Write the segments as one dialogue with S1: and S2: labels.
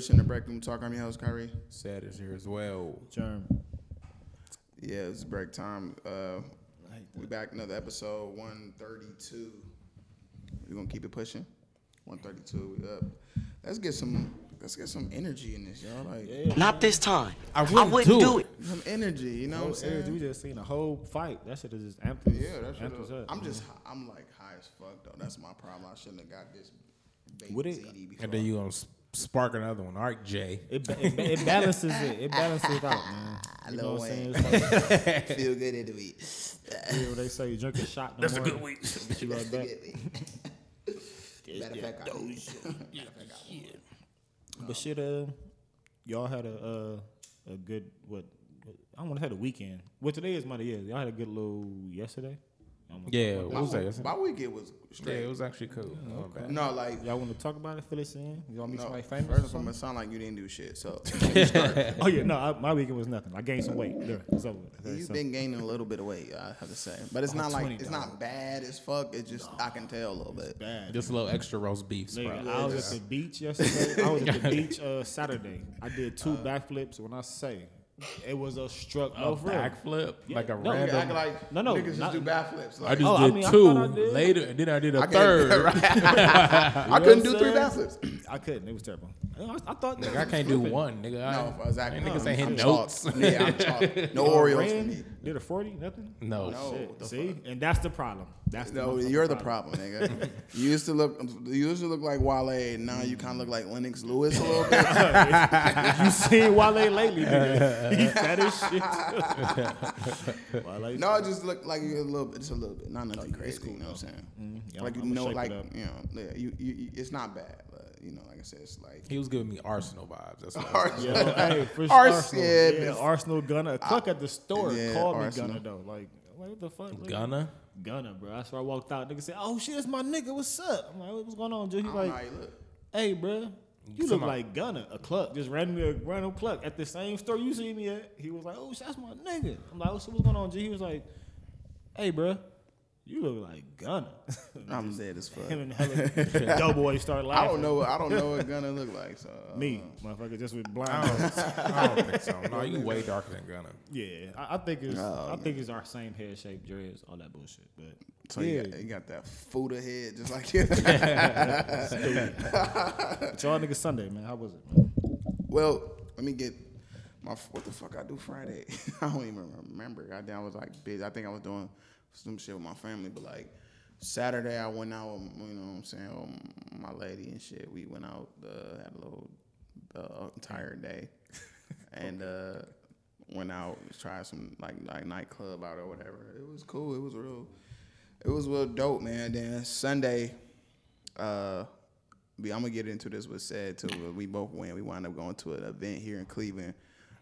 S1: another
S2: made
S1: in the break room talk. I'm your host, Kyrie.
S2: Sad is here as well.
S3: Germ.
S1: Yeah, it's break time. Uh, we back another episode 132. We're gonna keep it pushing. 132. We up. Let's get some. Let's get some energy in this, y'all. Like
S4: Not this time.
S2: I
S4: I
S2: wouldn't
S4: wouldn't,
S2: do
S4: do
S2: it.
S4: it.
S1: some energy. You know what I'm
S3: Whole series, we just seen a whole fight. That shit is just empty.
S1: Yeah, that's
S3: empty as.
S1: I'm just. I'm like high as fuck though. That's my problem. I shouldn't have got this. Bait
S3: Would it-
S2: And then you gonna s- spark another one. All right, J.
S3: It, it, it balances it. It balances it out, man. You know
S1: Lil
S3: what I'm saying? Like,
S1: feel good in the week.
S3: you know what they say, you drink a shot. No That's a good week. Get you right back.
S1: Matter of fact, I do. Matter of fact, I will.
S3: But shit, uh, y'all had a uh, a good what? I want to have a weekend. Well, today is Monday. Yeah, y'all had a good little yesterday. I'm
S2: Yeah,
S3: talk about
S2: what was that?
S1: My, my weekend was
S2: Yeah,
S1: straight.
S2: it was actually cool. Not bad.
S1: No, like.
S3: Y'all want to talk about it? Fill us in. Y'all meet
S1: no.
S3: somebody famous?
S1: First
S3: or
S1: of all,
S3: something?
S1: it sound like you didn't do shit. So
S3: Oh yeah, no, I, my weekend was nothing. I gained some weight. Yeah, it's over. with. Okay,
S1: you've
S3: so-
S1: been gaining a little bit of weight. I have to say, but it's
S3: Oh,
S1: not like
S3: 20
S1: it's not bad as fuck. It's just I can tell a little bit.
S3: bad.
S2: Just a little extra roast beef,
S3: Nigga. I was at the beach yesterday. I was at the beach uh, Saturday. I did two backflips. When I say it was a struck,
S2: A
S3: no for
S2: backflip,
S3: Yeah,
S2: like a
S3: no,
S1: Nigga act
S2: random.
S1: like
S3: No, no,
S1: niggas just do backflips.
S2: I just
S3: Oh, I
S2: did
S3: mean,
S2: two
S3: thought I did.
S2: later, and then I did a
S1: I can't-
S2: third.
S1: I couldn't do three
S3: I'm
S1: backflips.
S3: I couldn't. It was terrible. I, I thought
S2: Nigga, I can't do one, nigga. I,
S1: No, exactly.
S2: Niggas ain't hitting
S1: I'm
S2: notes.
S1: chalk. Yeah, I'm chalk. No Oreos
S3: ran,
S1: for me.
S3: Did a forty? Nothing.
S2: No.
S1: Oh, no.
S3: Shit.
S1: the
S3: See, and that's the problem. That's
S1: No, you're the problem, nigga. you used to look, you used to look like Wale, and now you kind of look like Lennox Lewis a little bit.
S3: if you seen Wale lately, nigga, he fat as shit. Wale,
S1: no, it just look like you a little bit, just a little bit, not nothing crazy. Cool, you know what I'm saying? Mm-hmm.
S3: yeah,
S1: like you
S3: I'ma
S1: know, like you know, yeah, you, you, you, it's not bad, but you know, like I said, it's like
S2: He was giving me Arsenal vibes. That's what I was
S1: Arsenal.
S3: Yeah, hey, for sure.
S1: Arsenal,
S3: Arsenal,
S1: yeah,
S3: yeah, Arsenal Gunner. A cluck at the store
S1: yeah,
S3: called
S1: Arsenal.
S3: me Gunner though. Like, like what the fuck? Like,
S2: Gunna.
S3: Gunner, bro. That's why I walked out. Nigga said, "Oh shit, that's my nigga. What's up?" I'm like, "What's going on, Joe?" He's
S1: I don't know how
S3: like, "Hey, bro, you look like Gunna, a cluck, just randomly a random cluck at the same store you see me at." He was like, "Oh, that's my nigga." I'm like, "Oh, so what's going on, G?" He was like, "Hey, bro, you look like Gunna."
S1: I'm dead as fuck.
S3: Him and hella doughboy start laughing.
S1: I don't know. I don't know what gonna look like. So uh,
S3: Me, motherfucker, just with blind.
S2: I don't, I don't think so. No, you way darker than Gunna.
S3: Yeah, I, I think it's
S1: Oh,
S3: I think it's our same head shape, dreads, all that bullshit. But
S1: So
S3: yeah,
S1: you, got, you got that Fuda head, just like you.
S3: but y'all niggas Sunday, man. How was it? Man?
S1: well, let me get my what the fuck I do Friday. I don't even remember. Goddamn, I was like busy. I think I was doing some shit with my family, but like Saturday I went out. With, you know what I'm saying? With my lady and shit. We went out. Uh, had a little uh, entire day, and uh, went out tried some like like nightclub out or whatever. It was cool. It was real. It was real dope, man. Then Sunday, uh, I'm gonna get into this. Was said too. but We both went. We wound up going to an event here in Cleveland.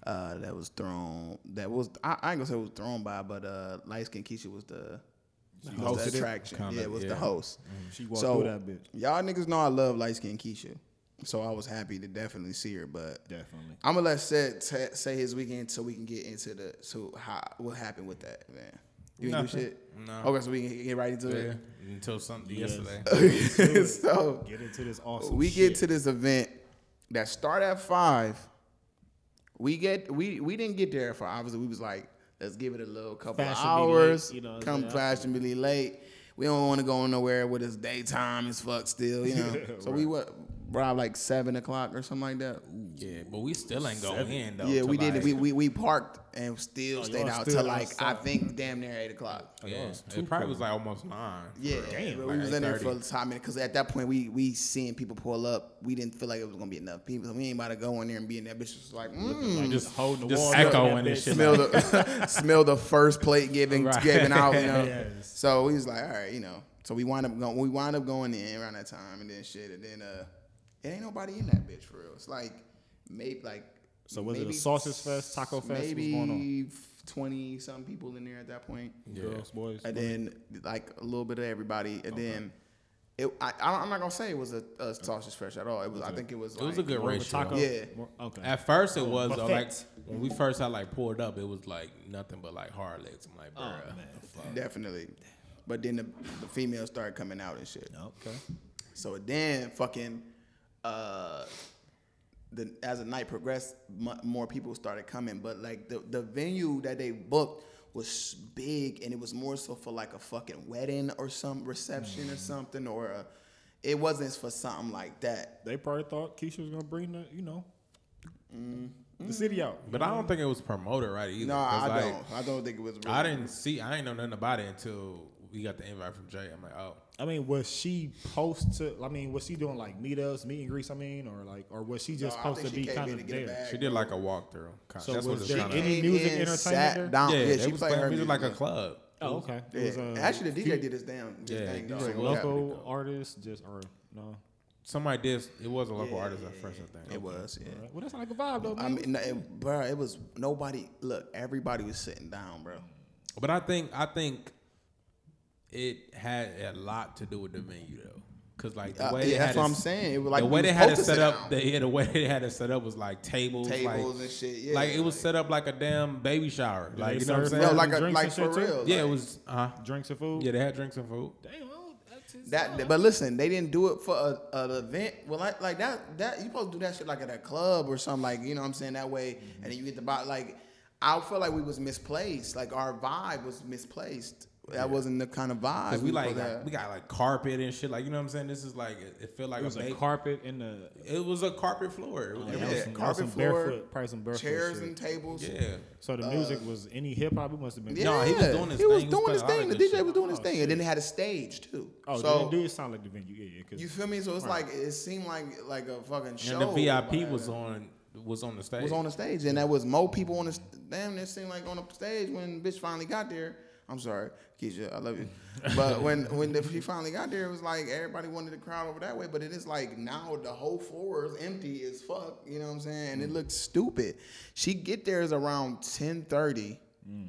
S1: Uh, that was thrown. That was I, I ain't gonna say it was thrown by, but uh, light skin Keisha was the was
S3: hosted
S1: the
S3: it?
S1: attraction.
S2: Kinda,
S1: yeah, it was the
S2: yeah.
S1: host.
S3: She walked
S1: so
S3: through that bitch.
S1: y'all niggas know I love light skin Keisha, so I was happy to definitely see her. But
S3: Definitely.
S1: I'm gonna let Seth t- say his weekend so we can get into the so how what happened with that man. You didn't do shit.
S2: No.
S1: Okay, so we can get right into it.
S2: Yeah. Until something
S3: Yes.
S2: yesterday.
S1: it. so
S3: Get into this awesome.
S1: we
S3: shit.
S1: get to this event that start at five. We get we we didn't get there for obviously we was like let's give it a little couple of
S3: Fashionably late,
S1: hours.
S3: you know
S1: come fashionably late. We don't want to go nowhere with it's daytime as fuck still, you know. so we what around like seven o'clock or something like that.
S2: Yeah, but we still ain't going in though.
S1: yeah,
S2: till
S1: we did. We, we we parked and still
S3: Oh,
S1: stayed out till like I think damn near eight o'clock.
S2: Yeah, it probably was like almost nine.
S1: Yeah,
S2: Damn, like
S1: we was in there for
S2: 8:30.
S1: a time because at that point we we seeing people pull up. We didn't feel like it was gonna be enough people. We ain't about to go in there and be in that bitch. Just like, mm,
S3: Like, just holding the
S2: just
S3: wall.
S2: echoing
S3: up,
S2: and shit.
S1: smell the smell the first plate giving
S2: Right.
S1: giving out. You know.
S3: Yes.
S1: So we was like, all right, you know. So we wind up going. We wind up going in around that time, and then shit, and then uh, it ain't nobody in that bitch for real. It's like maybe like.
S3: So was it a
S1: maybe
S3: sausage fest, taco fest? What's
S1: Maybe
S3: going on?
S1: twenty some people in there at that point.
S3: Girls, boys.
S1: and then like a little bit of everybody, and then it. I, I- I'm not gonna say it was a, a sausage fresh at all. It was. I think it was.
S2: It was a good
S3: More
S2: ratio.
S3: taco.
S1: Yeah.
S3: More- okay.
S2: At first, it was though, like when we first had like pulled up, it was like nothing but like hard legs. I'm like, bro,
S3: Oh, man.
S1: Definitely. But then the, the females started coming out and shit.
S3: Okay.
S1: So then fucking uh the as the night progressed, mu- more people started coming. But like the the venue that they booked was big, and it was more so for like a fucking wedding or some reception or something, or a, it wasn't for something like that.
S3: They probably thought Keisha was gonna bring the, you know, the city out.
S2: But I don't think it was promoted right either.
S1: No,
S2: 'cause,
S1: I
S2: like,
S1: don't. I don't think it was. Really
S2: I didn't see. I ain't know nothing about it until we got the invite from Jay. I'm like, oh,
S3: I mean, was she supposed to? I mean, was she doing like meetups, meet and greets? I mean, or like, or was she just
S1: No,
S3: supposed to be kind of
S1: to get a
S3: there?
S1: bag.
S2: she did like a walkthrough. Kind
S3: So
S2: That's
S3: was
S2: what it's
S3: there
S2: trying to.
S3: any
S1: Came
S3: music
S1: in,
S3: entertainment
S1: sat
S3: there?
S1: Down.
S2: Yeah,
S1: Yeah, she
S2: was
S1: played
S2: playing
S1: her
S2: music like a club.
S3: Oh, okay.
S1: Yeah.
S3: It was, uh,
S1: Actually, the DJ
S3: few-
S1: did his damn his
S2: Yeah,
S1: thing.
S2: DJ
S1: dog. Yeah.
S3: local artists, just or no.
S2: Somebody did. It was a local
S1: Yeah,
S2: artist at first, I think.
S1: It was, yeah.
S3: Well, that's not like a vibe though, man.
S1: I mean, no, it, bro, it was nobody. Look, everybody was sitting down, bro.
S2: But I think I think it had a lot to do with the venue though, because like the
S1: Uh,
S2: way
S1: yeah, that's what
S2: it,
S1: I'm saying. It was like
S2: the way they had it
S1: to
S2: set up,
S1: down.
S2: they, yeah, the way they had it set up was like tables,
S1: tables
S2: like,
S1: and shit. Yeah,
S2: like it was set up like a damn baby shower.
S3: Did
S2: Like
S3: they
S2: you know what I'm saying?
S1: no, like a,
S3: drinks
S1: like
S3: and
S1: for
S3: shit, too?
S1: real.
S2: yeah, it was. Uh,
S3: Drinks and food.
S2: yeah, they had drinks and food.
S3: Damn, that's
S1: that. But listen, they didn't do it for a, an event. Well, like like that that you supposed to do that shit like at a club or something like you know what I'm saying that way,
S2: Mm-hmm.
S1: and then you get the bot like. I feel like we was misplaced. Like our vibe was misplaced. That wasn't the kind of vibe.
S2: Cause we like,
S1: supposed
S2: like
S1: have.
S2: we got like carpet and shit. Like you know what I'm saying? This is like it, it felt like
S3: It was
S2: a,
S3: a carpet in the.
S2: It was a carpet floor. It was,
S3: Yeah,
S2: it
S3: that
S2: was-
S3: was some,
S1: carpet
S3: some
S1: floor,
S3: barefoot, probably some barefoot
S1: chairs
S3: shit.
S1: and tables.
S2: yeah.
S3: So the music uh, was any hip hop. It must have been.
S1: Yeah,
S2: No, he was doing his
S1: He was
S2: thing. He was
S1: doing his
S2: playing all
S1: thing. The DJ
S2: shit.
S1: was doing his
S3: Oh,
S1: thing, and then it had a stage too.
S3: Oh,
S1: so
S3: so, it did sound like the venue. Yeah, yeah. 'cause-
S1: you feel me? So it's
S3: Right.
S1: like it seemed like like a fucking show.
S2: And the VIP was on was on the stage.
S1: was on the stage, and that was more people on the st- damn. It seemed like on the stage when bitch finally got there. I'm sorry, Keisha, I love you, but when when the, she finally got there, it was like everybody wanted to crowd over that way. But it is like now the whole floor is empty as fuck. You know what I'm saying? And it mm. looks stupid. She get there is around 10:30. Mm.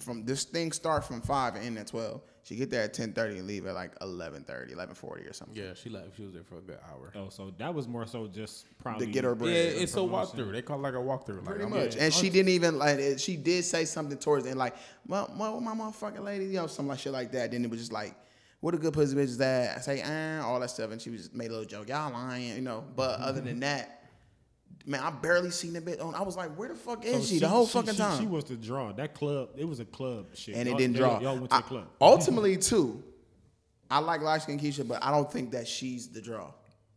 S1: From this thing start from five and end at twelve. She get there at 10:30 and leave at like 11:30, 11:40 or something.
S2: Yeah, she left. She was there for a good hour.
S3: Oh, so that was more so just probably
S1: To get her bread.
S2: Yeah, it's a
S3: promotion.
S2: walkthrough. They call it like a walkthrough. Like,
S1: Pretty
S2: I'm-
S1: much.
S3: Yeah.
S1: And she didn't even like it- she did say something towards the end, like, well, well, my motherfucking lady, you know, some like shit like that. Then it was just like, what a good pussy bitch is that? I say, eh, all that stuff. And she was just made a little joke, y'all lying, you know. But other than that, man, I barely seen the bit on. I was like, where the fuck is oh,
S3: So
S1: she, the whole
S3: she-
S1: fucking
S3: she-
S1: time?
S3: She was the draw. That club, it was a club shit.
S1: and it
S3: Y'all-
S1: didn't draw.
S3: Y'all went to
S1: I-
S3: the club.
S1: ultimately, too, I like light skin Keisha, but I don't think that she's the draw.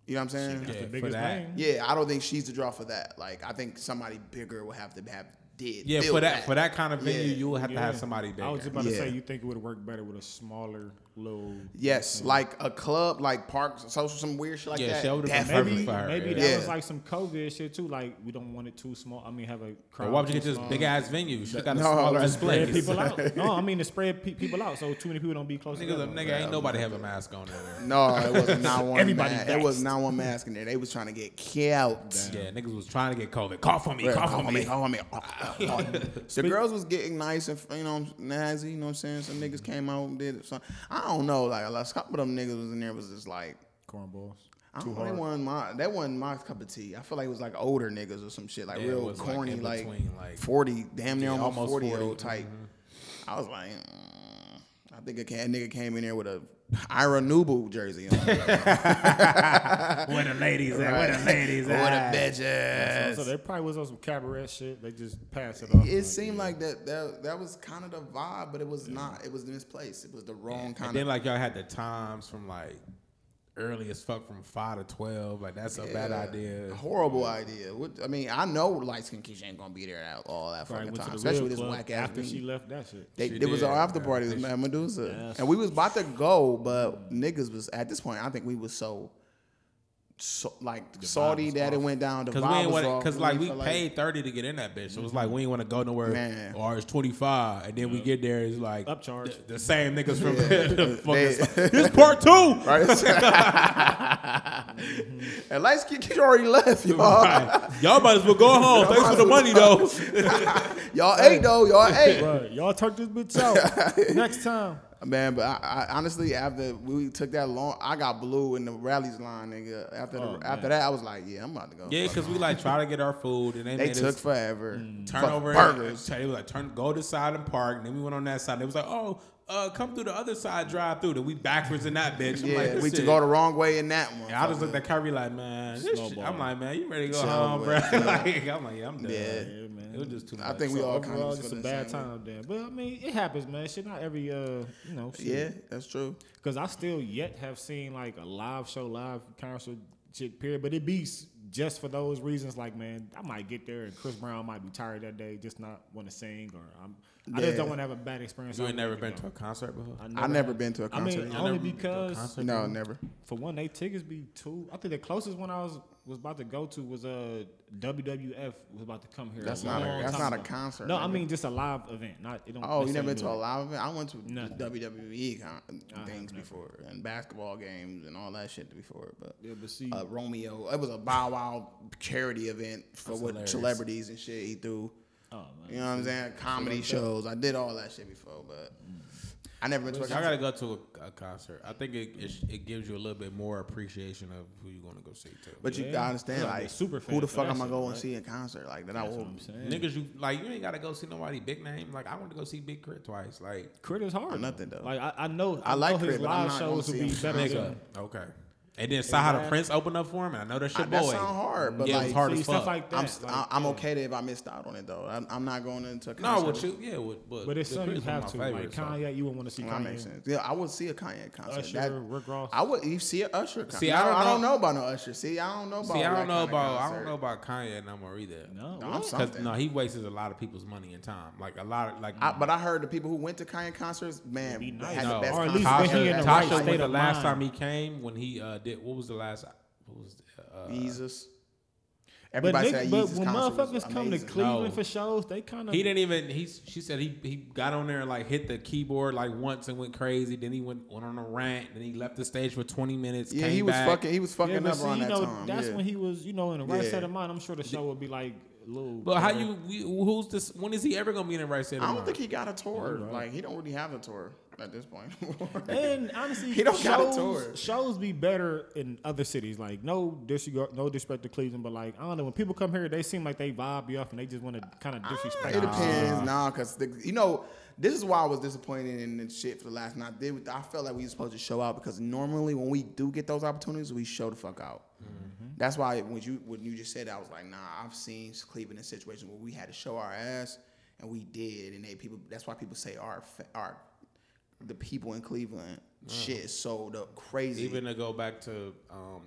S1: You know what I'm saying?
S3: That's
S2: Yeah,
S3: the biggest
S2: that.
S1: Yeah, I don't think she's the draw for that. Like, I think somebody bigger will have to have did.
S2: Yeah,
S1: feel
S2: for that, for that kind of venue,
S1: Yeah.
S2: you will have to have somebody bigger.
S3: I was just about to say, you think it would work better with a smaller, little.
S1: Yes, like a club, like parks, social, some weird shit like
S2: Yeah,
S1: that.
S2: she would've been
S1: Definitely.
S2: perfect
S3: Maybe,
S2: for her,
S3: maybe
S2: yeah.
S3: that
S1: Yeah.
S3: was like some COVID shit too. Like we don't want it too small. I mean, have a crowd.
S2: But why would you
S3: too
S2: get this big ass venue? She got a
S1: No,
S2: smaller
S1: like,
S2: display.
S3: Spread people out. No, I mean to spread pe- people out so too many people don't be close
S2: Nigga,
S3: together.
S2: nigga, ain't nobody have a mask on there.
S1: No, it was not one.
S3: Everybody
S1: ma- it was not one mask in there. They was trying to get killed.
S2: Yeah, niggas was trying to get COVID. Cough on me,
S1: Right,
S2: cough on me.
S1: Cough on me. Ah. the girls was getting nice and you know nazi. You know what I'm saying? Some niggas came out and did something. I don't know. Like a couple of them niggas was in there was just like.
S3: Cornballs.
S1: I don't know, they
S3: hard.
S1: wasn't my that wasn't my cup of tea. I feel like it was like older niggas or some shit, like
S2: Yeah,
S1: real
S2: was, like,
S1: corny, like,
S2: between, like-
S1: forty, damn near
S2: Yeah,
S1: almost,
S2: almost
S1: forty,
S2: 40,
S1: old type. I was like, mm. I think a ca- nigga came in there with a Ira Nubu jersey on.
S3: Where the ladies at? Where the ladies
S1: What a
S3: at?
S1: bitches.
S3: So, so they probably was on some cabaret shit. They just passed it off.
S1: It seemed like that, that that was kind of the vibe, but it was not. It was misplaced. It was the wrong
S2: And
S1: kind
S2: then
S1: of.
S2: like y'all had the times from like early as fuck from five to twelve. Like that's a bad
S1: Yeah.
S2: idea.
S1: Horrible idea. What, I mean, I know light skin Keisha ain't gonna be there at all that fucking time, especially with this whack ass
S3: after she left that shit.
S1: They,
S2: She
S1: it was
S2: did,
S1: our after party
S2: They
S1: with
S2: sh-
S1: Mad Medusa,
S3: Yes.
S1: and we was about to go, but niggas was at this point. I think we was so, so like salty
S3: was
S1: that it went down. The
S2: Cause
S1: vibe
S2: we ain't want cause like we
S1: felt
S2: paid thirty to get in that bitch. So it was like we ain't want to go nowhere.
S1: Man.
S2: Or it's twenty five, and then we get there, it's like
S3: Upcharge.
S2: The, the same niggas from the
S1: They-
S2: fucking. This part two.
S1: right. and light skin Keisha already left, y'all.
S2: Right. Y'all might as well go home. Thanks for the money though.
S1: Y'all ate though. Y'all ate.
S3: Right, y'all turn this bitch out next time.
S1: Man, but I, I honestly, after we took that long, I got blue in the Rally's line, nigga. After the,
S3: Oh,
S1: after that, I was like, yeah, I'm about to go.
S2: Yeah, cause we like try to get our food, and they,
S1: they
S2: made
S1: took
S2: us
S1: forever.
S2: Mm.
S1: turn
S2: over
S1: burgers.
S2: They was like turn go to side and park, and then we went on that side. They was like, oh, uh, come through the other side, drive through. Then we backwards in that bitch. I'm
S1: Yeah,
S2: like, this
S1: we to go the wrong way in that one.
S2: Yeah, I just looked at Kyrie like, man, this shit.
S3: Snowball.
S2: I'm like, man, you ready to go
S1: Chill,
S2: home, bro?
S1: bro.
S2: like, I'm like, yeah, I'm done.
S1: Yeah.
S3: Yeah, man.
S2: It was just too much.
S1: I think we
S3: So
S1: all kind
S3: overall,
S1: of
S3: just a bad
S1: same way.
S3: time there. But I mean, it happens, man. Shit, not every uh, you know. Shit.
S1: Yeah, that's true.
S3: Because I still yet have seen like a live show, live concert shit. Period. But it be s- just for those reasons. Like, man, I might get there and Chris Brown might be tired that day, just not want to sing, or I'm. I just don't want to have a bad experience.
S2: You ain't never been to a concert before?
S3: go.
S1: I never been to a
S3: mean,
S1: concert.
S2: You
S3: only
S2: never been to a
S3: because
S2: concert?
S1: No, never.
S3: for one, they tickets be two. I think the closest one I was was about to go to was uh WWF was about to come here.
S1: That's
S3: a
S1: not a- that's not a concert,
S3: No, I mean just a live event. Not it don't.
S1: Oh, you never been to a live event? I went to
S3: Nothing.
S1: WWE con- things before and basketball games and all that shit before. But
S3: Yeah, but see,
S1: uh, Romeo, it was a Bow Wow charity event for what
S2: hilarious.
S1: celebrities and shit he threw.
S3: oh man,
S1: You know what I'm saying? Comedy shows. I did all that shit before, but I never been to a
S2: I
S1: concert.
S2: gotta go to a, a concert. I think it, it it gives you a little bit more appreciation of who you're gonna go see too.
S1: But you
S3: Yeah.
S1: gotta understand,
S3: You gotta be
S1: like,
S3: a super
S1: who the
S3: for
S1: fuck
S3: that
S1: am I going to
S3: right?
S1: see in concert? Like that, I
S3: That's
S1: will.
S3: what I'm saying.
S2: Niggas, you like you ain't gotta go see nobody big name. Like I want to go see Big K.R.I.T. twice. Like
S3: K.R.I.T. is hard.
S1: nothing, though.
S3: Like I, I know,
S1: I
S3: I,
S1: like
S3: know his
S1: K.R.I.T., but I'm
S3: live
S1: not
S3: shows
S1: gonna
S3: would be
S1: him.
S3: better.
S2: nigga,
S3: Than,
S2: okay. And then saw how the Prince opened up for him, and I know that shit
S1: I, that
S2: boy.
S1: sound hard, but
S2: yeah, it was hard
S3: see,
S2: as
S3: stuff
S2: fuck.
S3: like that.
S1: I'm, st-
S3: like,
S1: I'm okay if I missed out on it though. I'm, I'm not going into a
S2: no,
S1: concert.
S2: with you, yeah, with, but
S3: but it's
S2: the
S3: something you have to.
S2: my
S3: Like
S2: favorites, so.
S3: Kanye, you wouldn't want to see
S1: Well, that
S3: Kanye.
S1: makes sense. Yeah, I would see a Kanye concert.
S3: Usher,
S1: That-
S3: Rick Ross.
S1: I would. You see a Usher concert.
S2: See,
S1: See,
S2: I
S1: I
S2: don't
S1: don't, I don't
S2: know-
S1: know about no Usher. See, I don't know about.
S2: See, I don't know
S1: kind of
S2: about I don't know about Kanye no more either.
S3: no,
S1: I'm
S3: what?
S1: sorry.
S2: Cause no, he wastes a lot of people's money and time. Like a lot of like.
S1: I, but I heard the people who went to Kanye concerts, man,
S3: be nice.
S1: had the best
S3: Or at least he
S2: Tasha,
S3: in the
S1: Tasha
S3: right
S2: Tasha
S3: state
S2: went the last time he came when he uh, did. What was the last? What was uh,
S1: Jesus.
S3: But,
S1: Everybody
S3: nigga,
S1: said
S3: but when motherfuckers come to. Cleveland
S2: No.
S3: for shows, they kind of
S2: He didn't even. He she said he he got on there and like hit the keyboard like once and went crazy. Then he went went on a rant. Then he left the stage for twenty minutes.
S1: Yeah,
S2: came
S1: he was
S2: back.
S1: fucking. He was fucking
S3: yeah,
S1: up
S3: see,
S1: around
S3: you
S1: that
S3: know,
S1: time.
S3: that's
S1: yeah.
S3: when he was, you know, in the right
S1: Yeah.
S3: state of mind. I'm sure the show would be like a little.
S2: But how you? We, who's this? When is he ever gonna be in the right state of
S1: I don't
S2: mind?
S1: think he got a tour.
S3: Right.
S1: Like he don't really have a tour at this point.
S3: And honestly,
S1: He don't
S3: shows,
S1: got a tour.
S3: shows be better in other cities. Like no disregard, no disrespect to Cleveland, but like I don't know when people come here, they seem like they vibe you off and they just want to kind of ah, disrespect.
S1: It
S3: you.
S1: depends, nah, cause you know this is why I was disappointed in the shit for the last night. I did I felt like we were supposed to show out because normally when we do get those opportunities, we show the fuck out. That's why when you when you just said that, I was like, nah, I've seen Cleveland in situations where we had to show our ass, and we did, and they people. That's why people say our our the people in Cleveland shit sold up crazy.
S2: Even to go back to um,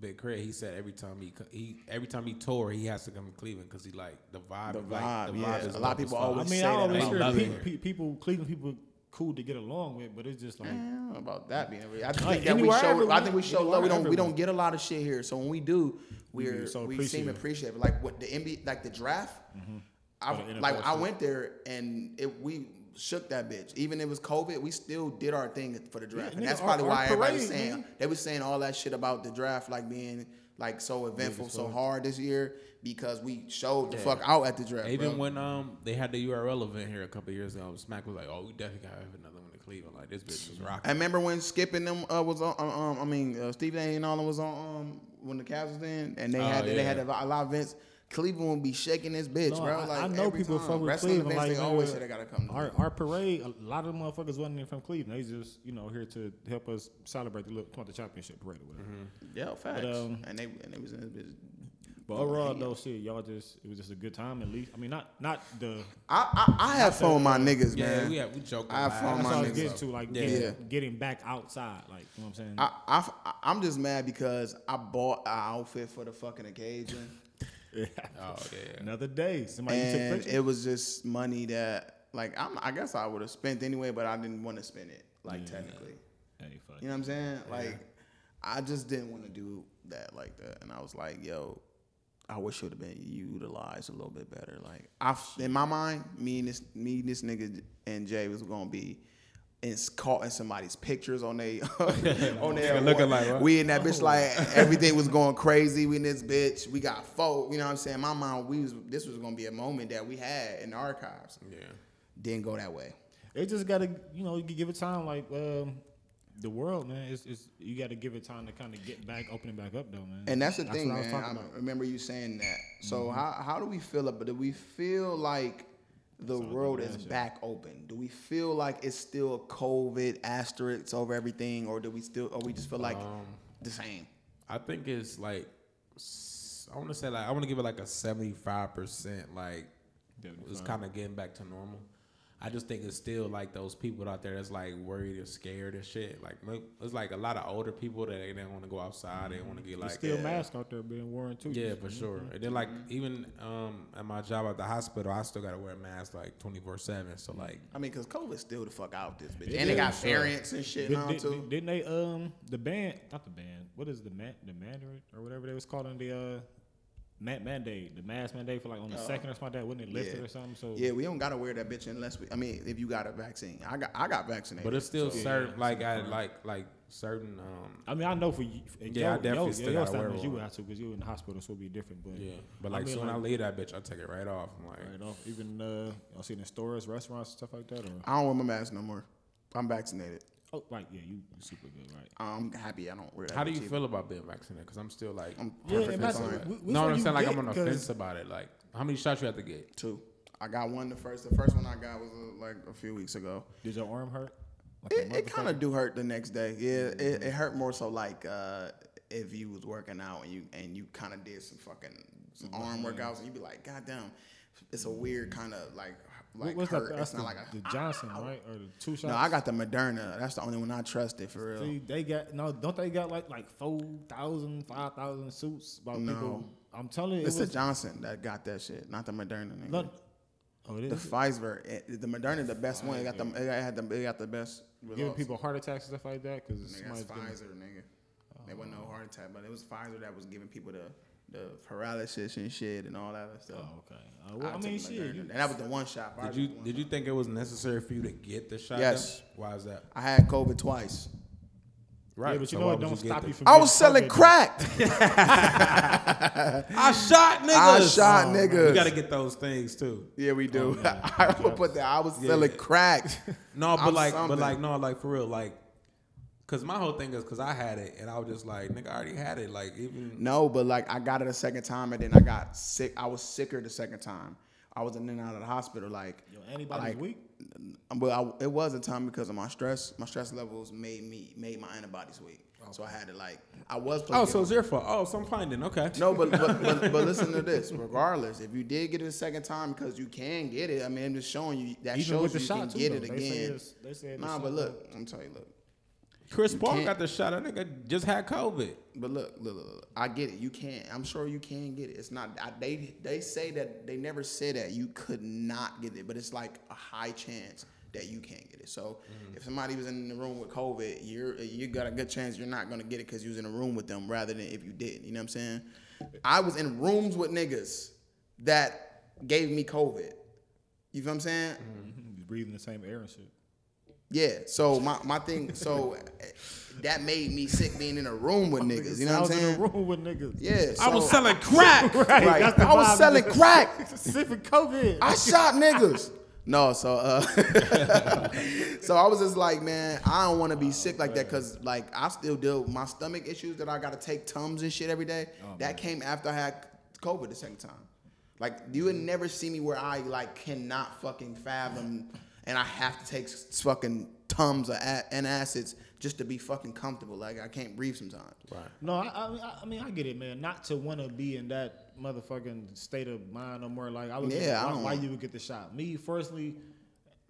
S2: Big K.R.I.T., he said every time he he every time he tour, he has to come to Cleveland because he like the vibe.
S1: The
S2: like,
S1: vibe, yeah.
S2: is
S1: A lot of people
S2: fuck.
S3: I
S1: always
S3: mean,
S1: say
S3: I
S1: that
S3: always
S1: about
S3: hear
S2: Cleveland.
S3: pe- pe- people, Cleveland people, cool to get along with, but it's just like
S1: I don't know about that being. I just
S3: Like,
S1: think that we
S3: anywhere,
S1: show. I think we show love. We don't. We don't get a lot of shit here. So when we do, we're
S3: so
S1: we seem
S3: appreciative.
S1: appreciative. Like what the NBA, like the draft. Mm-hmm. I,
S3: Or the NFL
S1: like I went there and it, we shook that bitch. Even if it was COVID, we still did our thing for the draft, and that's
S3: our-
S1: probably
S3: our
S1: why everybody was saying
S3: nigga.
S1: they was saying all that shit about the draft, like being like so eventful, so
S3: fuck.
S1: hard this year because we showed the fuck out at the draft.
S2: Even
S1: bro.
S2: when um they had the URL event here a couple years ago, Smack was like, "Oh, we definitely gotta have another one in Cleveland. Like this bitch was rocking.
S1: I remember when Skip and them uh, was on. Um, um, I mean, uh, Steve A and all them was on. Um, when the Cavs was in, and they
S2: Oh,
S1: had they had a, lot- a lot of events. Cleveland would be shaking this bitch,
S3: No,
S1: bro. Like
S3: I know people
S1: time.
S3: fuck with
S1: Wrestling
S3: Cleveland,
S1: events,
S3: like,
S1: they always say they gotta come. To
S3: our our parade. A lot of them motherfuckers wasn't even from Cleveland. They just you know here to help us celebrate the little the championship parade or whatever.
S1: yeah, facts.
S3: um,
S1: and they and they was in this bitch.
S3: But overall, though, shit, y'all just it was just a good time at least. I mean, not not the.
S1: I I, I have fun with my niggas,
S2: Yeah,
S1: man.
S2: we had we joked.
S1: I have fun
S3: That's
S1: my
S3: what I was
S1: niggas
S3: getting to, like
S2: Yeah.
S3: getting,
S1: Yeah.
S3: getting back outside, like you know what I'm saying.
S1: I, I I'm just mad because I bought an outfit for the fucking occasion,
S2: Oh yeah.
S3: Another day, somebody took
S1: and
S3: pictures.
S1: it was just money that like I'm, I guess I would have spent anyway, but I didn't want to spend it. Like technically.
S3: Hey, fuck.
S1: You know what I'm saying? Like, I just didn't want to do that like that, and I was like, "Yo, I wish it would have been utilized a little bit better." Like, I, in my mind, me and this, me, and this nigga and Jay was gonna be in, caught in somebody's pictures on they on their
S2: looking like what?
S1: we in that bitch like everything was going crazy. We in this bitch. We got folk. You know what I'm saying? My mind, we was this was gonna be a moment that we had in the archives.
S2: Yeah.
S1: Didn't go that way.
S3: It just gotta, you know, you can give it time. Like um, the world, man, it's, it's you got to give it time to kind of get back, open it back up, though, man.
S1: And that's the
S3: That's
S1: thing,
S3: what I was
S1: man.
S3: talking
S1: I
S3: about.
S1: remember you saying that. So how how do we feel about? Do we feel like the
S3: all
S1: world is back open, do we feel like it's still a COVID asterisk over everything, or do we still, or we just feel like
S2: Um,
S1: the same?
S2: I think it's like I want to say like I want to give it like a seventy five percent like it's kind of getting back to normal. I just think it's still like those people out there that's like worried or scared and shit. Like look, it's like a lot of older people that they don't want to go outside. They want to get
S3: There's
S2: like
S3: still
S1: yeah.
S3: masks out there being worn too.
S2: yeah for sure. And then like even um at my job at the hospital, I still gotta wear a mask like twenty four seven. So like
S1: I mean, cause COVID's still the fuck out this bitch,
S3: It
S1: and they got
S3: sure.
S1: variants and shit
S3: Did,
S1: now
S3: did,
S1: too.
S3: didn't they um the band not the band what is the man the mandarin or whatever they was calling the uh man, mandate the mask mandate for like on the second or something like that wasn't it lifted.
S1: Yeah.
S3: or something so
S1: Yeah, we don't gotta wear that bitch unless we. I mean, if you got a vaccine, I got I got vaccinated.
S2: but it's still
S1: so-
S2: certain
S3: yeah,
S2: like
S3: it's
S2: I like like certain um
S3: I mean I know for you for
S2: Yeah,
S3: your,
S2: I definitely
S3: your,
S2: still
S3: your
S2: gotta wear
S3: standards you
S2: one.
S3: would have to because you in the hospital so it'd be different but
S2: yeah. But
S3: I
S2: like
S3: mean,
S2: soon I
S3: like-
S2: leave that bitch, I take it right off. I'm like
S3: right off even uh y'all see it in stores restaurants stuff like that or
S1: I don't wear my mask no more. I'm vaccinated.
S3: Oh right yeah you, you super good right
S1: I'm happy I don't wear that.
S2: How do you
S1: bitch
S2: feel about being vaccinated? Because I'm still like,
S1: I'm
S3: Yeah,
S1: perfectly
S3: imagine-
S1: fine.
S3: wh- which
S2: no,
S3: one
S2: I'm
S3: you
S2: saying like? I'm on the
S3: 'Cause-
S2: fence about it. Like, how many shots you have to get?
S1: Two. I got one the first. The first one I got was uh, like a few weeks ago.
S3: did your arm hurt like a
S1: It, it kind of do hurt the next day. Yeah, it, it hurt more so like uh, if you was working out and you and you kind of did some fucking some arm workouts and you be like, God damn, it's a weird kind of like
S3: What-
S1: like
S3: what's
S1: hurt.
S3: that
S1: It's not
S3: the,
S1: like a
S3: the Johnson right or the two shots
S1: no. I got the Moderna. That's the only one I trusted for real.
S3: See, they got no. Don't they got like like 4,000, 5,000 suits about
S1: No.
S3: people? I'm telling you, it
S1: It's the Johnson that got that shit, not the Moderna. Nigga.
S3: no, oh, it
S1: The Pfizer, it- the Moderna, the best one. It got the, it had the, it got the best.
S3: giving people heart attacks and stuff like that because
S1: that's Pfizer, nigga. There wasn't no heart attack, but it was Pfizer that was giving people the the paralysis and shit and all that other stuff.
S3: Oh, okay. Uh, well, I,
S1: took
S3: mean, shit. You,
S1: and that was the one shot.
S2: Did you
S1: was the one
S2: did you think it was necessary for you to get the shot?
S1: Yes.
S2: though? Why is that?
S1: I had COVID twice.
S2: Right.
S3: yeah, but you
S2: so
S3: know
S2: why
S3: it
S2: would
S3: don't
S2: get
S3: stop you from.
S1: I was selling
S3: COVID,
S1: crack.
S2: I shot niggas.
S1: I shot
S3: Oh,
S1: niggas.
S2: You got to get those things too.
S1: yeah, we do.
S3: Oh, yeah.
S1: I would put that. I was selling crack.
S2: No, but
S1: I'm
S2: like,
S1: something.
S2: but like, no, like for real, like, cause my whole thing is cause I had it and I was just like, nigga, I already had it. Like even
S1: No, but like I got it a second time and then I got sick. I was sicker the second time. I was in and out of the hospital. Like,
S3: Your antibodies
S1: like,
S3: weak.
S1: But I, it was a time because of my stress. My stress levels made me made my antibodies weak. So I had to like I was. supposed
S2: oh, so it's your fault. Oh, so I'm finding. Okay.
S1: No, but but, but but listen to this. Regardless, if you did get it a second time because you can get it, I mean, I'm just showing you that
S3: Even
S1: shows you can get
S3: though.
S1: it
S3: They say
S1: again.
S3: it's- they say it's
S1: Nah, but look, I'm telling you, look.
S2: Chris Paul
S1: can't-
S2: got the shot. That nigga just had COVID.
S1: But look, look, look, look, I get it. You can't. I'm sure you can get it. It's not. I, they they say that they never say that you could not get it, but it's like a high chance that you can't get it. So mm. if somebody was in the room with COVID, you're you got a good chance you're not gonna get it because you was in a room with them rather than if you did. You know what I'm saying? I was in rooms with niggas that gave me COVID. You feel what I'm saying? Mm-hmm.
S3: You breathing the same air and shit.
S1: Yeah. So my, my thing, so eh, that made me sick being in a room with niggas. You know
S3: I
S1: what
S3: was
S1: I'm
S3: in a room with niggas.
S1: Yeah.
S2: I was selling crack.
S3: Right,
S1: Right. I was selling crack.
S3: Specific COVID.
S1: I shot niggas. No, so uh, so I was just like, man, I don't want to be sick like that because like I still deal with my stomach issues that I got to take tums and shit every day. that came after I had COVID the second time. Like you would never see me where I like cannot fucking fathom, and I have to take fucking tums of a- and acids just to be fucking comfortable. Like I can't breathe sometimes.
S2: Right.
S3: No, I, I, mean- I mean I get it, man. Not to want to be in that motherfucking state of mind no more. Like I was,
S1: Yeah, I
S3: why,
S1: don't
S3: why you would get the shot? Me, firstly,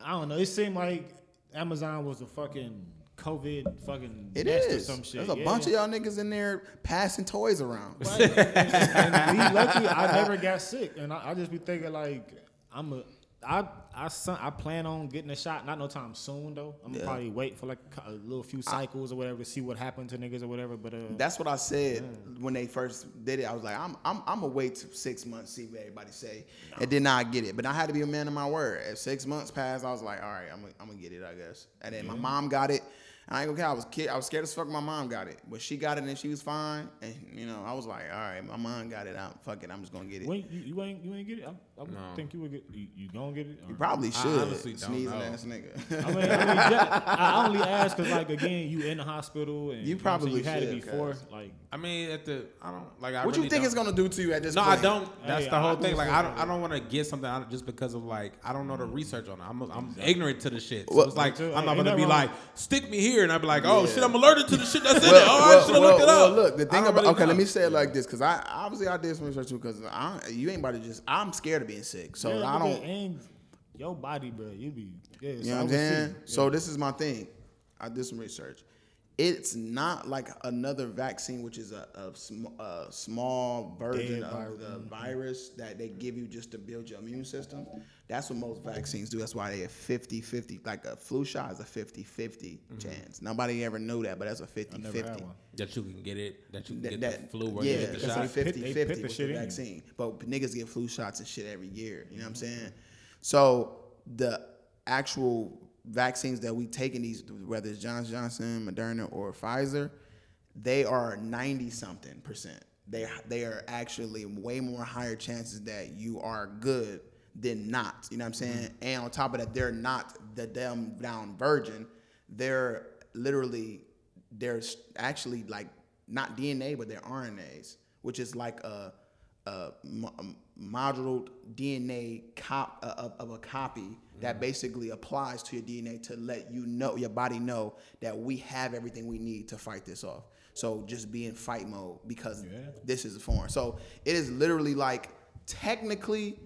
S3: I don't know. It seemed like Amazon was a fucking COVID fucking
S1: It
S3: nest or some shit.
S1: There's a
S3: yeah.
S1: bunch of y'all niggas in there passing toys around.
S3: Right. and, and me lucky, I never got sick, and I, I just be thinking like I'm a. I I son- I plan on getting a shot. Not no time soon though. I'm gonna
S1: Yeah.
S3: probably wait for like a little few cycles or whatever to see what happened to niggas or whatever. But uh,
S1: That's what I said when they first did it. I was like, I'm, I'm, I'm gonna wait till six months, see what everybody say, and then I get it. But I had to be a man of my word. If six months passed, I was like, all right, I'm, gonna- I'm gonna get it, I guess. And then my mom got it, I ain't gonna care. I was kid. I was scared as fuck. My mom got it, but she got it and she was fine. And you know, I was like, all right, my mom got it. I'm fuck it. I'm just gonna get it.
S3: When you, you ain't you ain't get it, I, I
S2: No.
S3: think you would get. You, you gonna get it?
S1: You
S3: or-
S1: probably
S2: I
S1: should.
S2: honestly don't
S1: Sneezing
S2: know.
S1: ass nigga.
S3: I mean, I, mean yeah, I only ask because, like, again, you in the hospital and
S1: You
S3: know what I'm
S1: probably
S3: you had it before.
S1: cuz.
S3: Like,
S2: I mean, at the I don't like. I
S1: what
S2: really
S1: you think
S2: don't.
S1: it's gonna do to you at this
S2: No,
S1: point?
S2: I don't. That's
S3: Hey,
S2: the whole
S3: I
S2: thing. Like, I don't. I don't want to get something out just because of like I don't know the mm-hmm. research on it. I'm I'm ignorant to the shit. So
S1: Well-
S2: it's like I'm not gonna be like stick me here, and I'd be like, oh
S1: Yeah.
S2: shit, I'm alerted to the shit that's in
S1: Well,
S2: it. Oh, I should have
S1: well,
S2: looked it
S1: well,
S2: up.
S1: Look, the thing about
S2: really
S1: okay, let me say it like this because I obviously I did some research too because you ain't about to just I'm scared of being sick, so
S3: yeah,
S1: I don't.
S3: And your body, bro, you be. Yeah,
S1: You know what I'm saying? So this is my thing. I did some research. It's not like another vaccine, which is a, a, sm- a small version
S3: Dead
S1: of
S3: virus.
S1: the virus that they give you just to build your immune system. That's what most vaccines do. That's why they have 50 50. Like a flu shot is a 50 50 mm-hmm. chance. Nobody ever knew that, but that's a 50 50.
S2: that you can get it. That you can
S1: That,
S2: get
S1: that-
S2: the flu or
S1: yeah,
S2: you get the shot.
S1: like 50
S3: They put
S1: 50
S3: the
S1: with
S3: shit
S1: the
S3: in
S1: vaccine. But niggas get flu shots and shit every year. You know what I'm mm-hmm. saying? So the actual vaccines that we take in these, whether it's Johnson Johnson, Moderna, or Pfizer, they are 90 something percent. They they are actually way more higher chances that you are good than not. You know what I'm saying? Mm-hmm. And on top of that, they're not the dumb down virgin. They're literally they're actually like not DNA, but they're RNAs, which is like a, a, a modeled DNA cop uh, of, of a copy that basically applies to your DNA to let you know your body know that we have everything we need to fight this off. So just be in fight mode because
S3: Yeah.
S1: this is a foreign. So it is literally like technically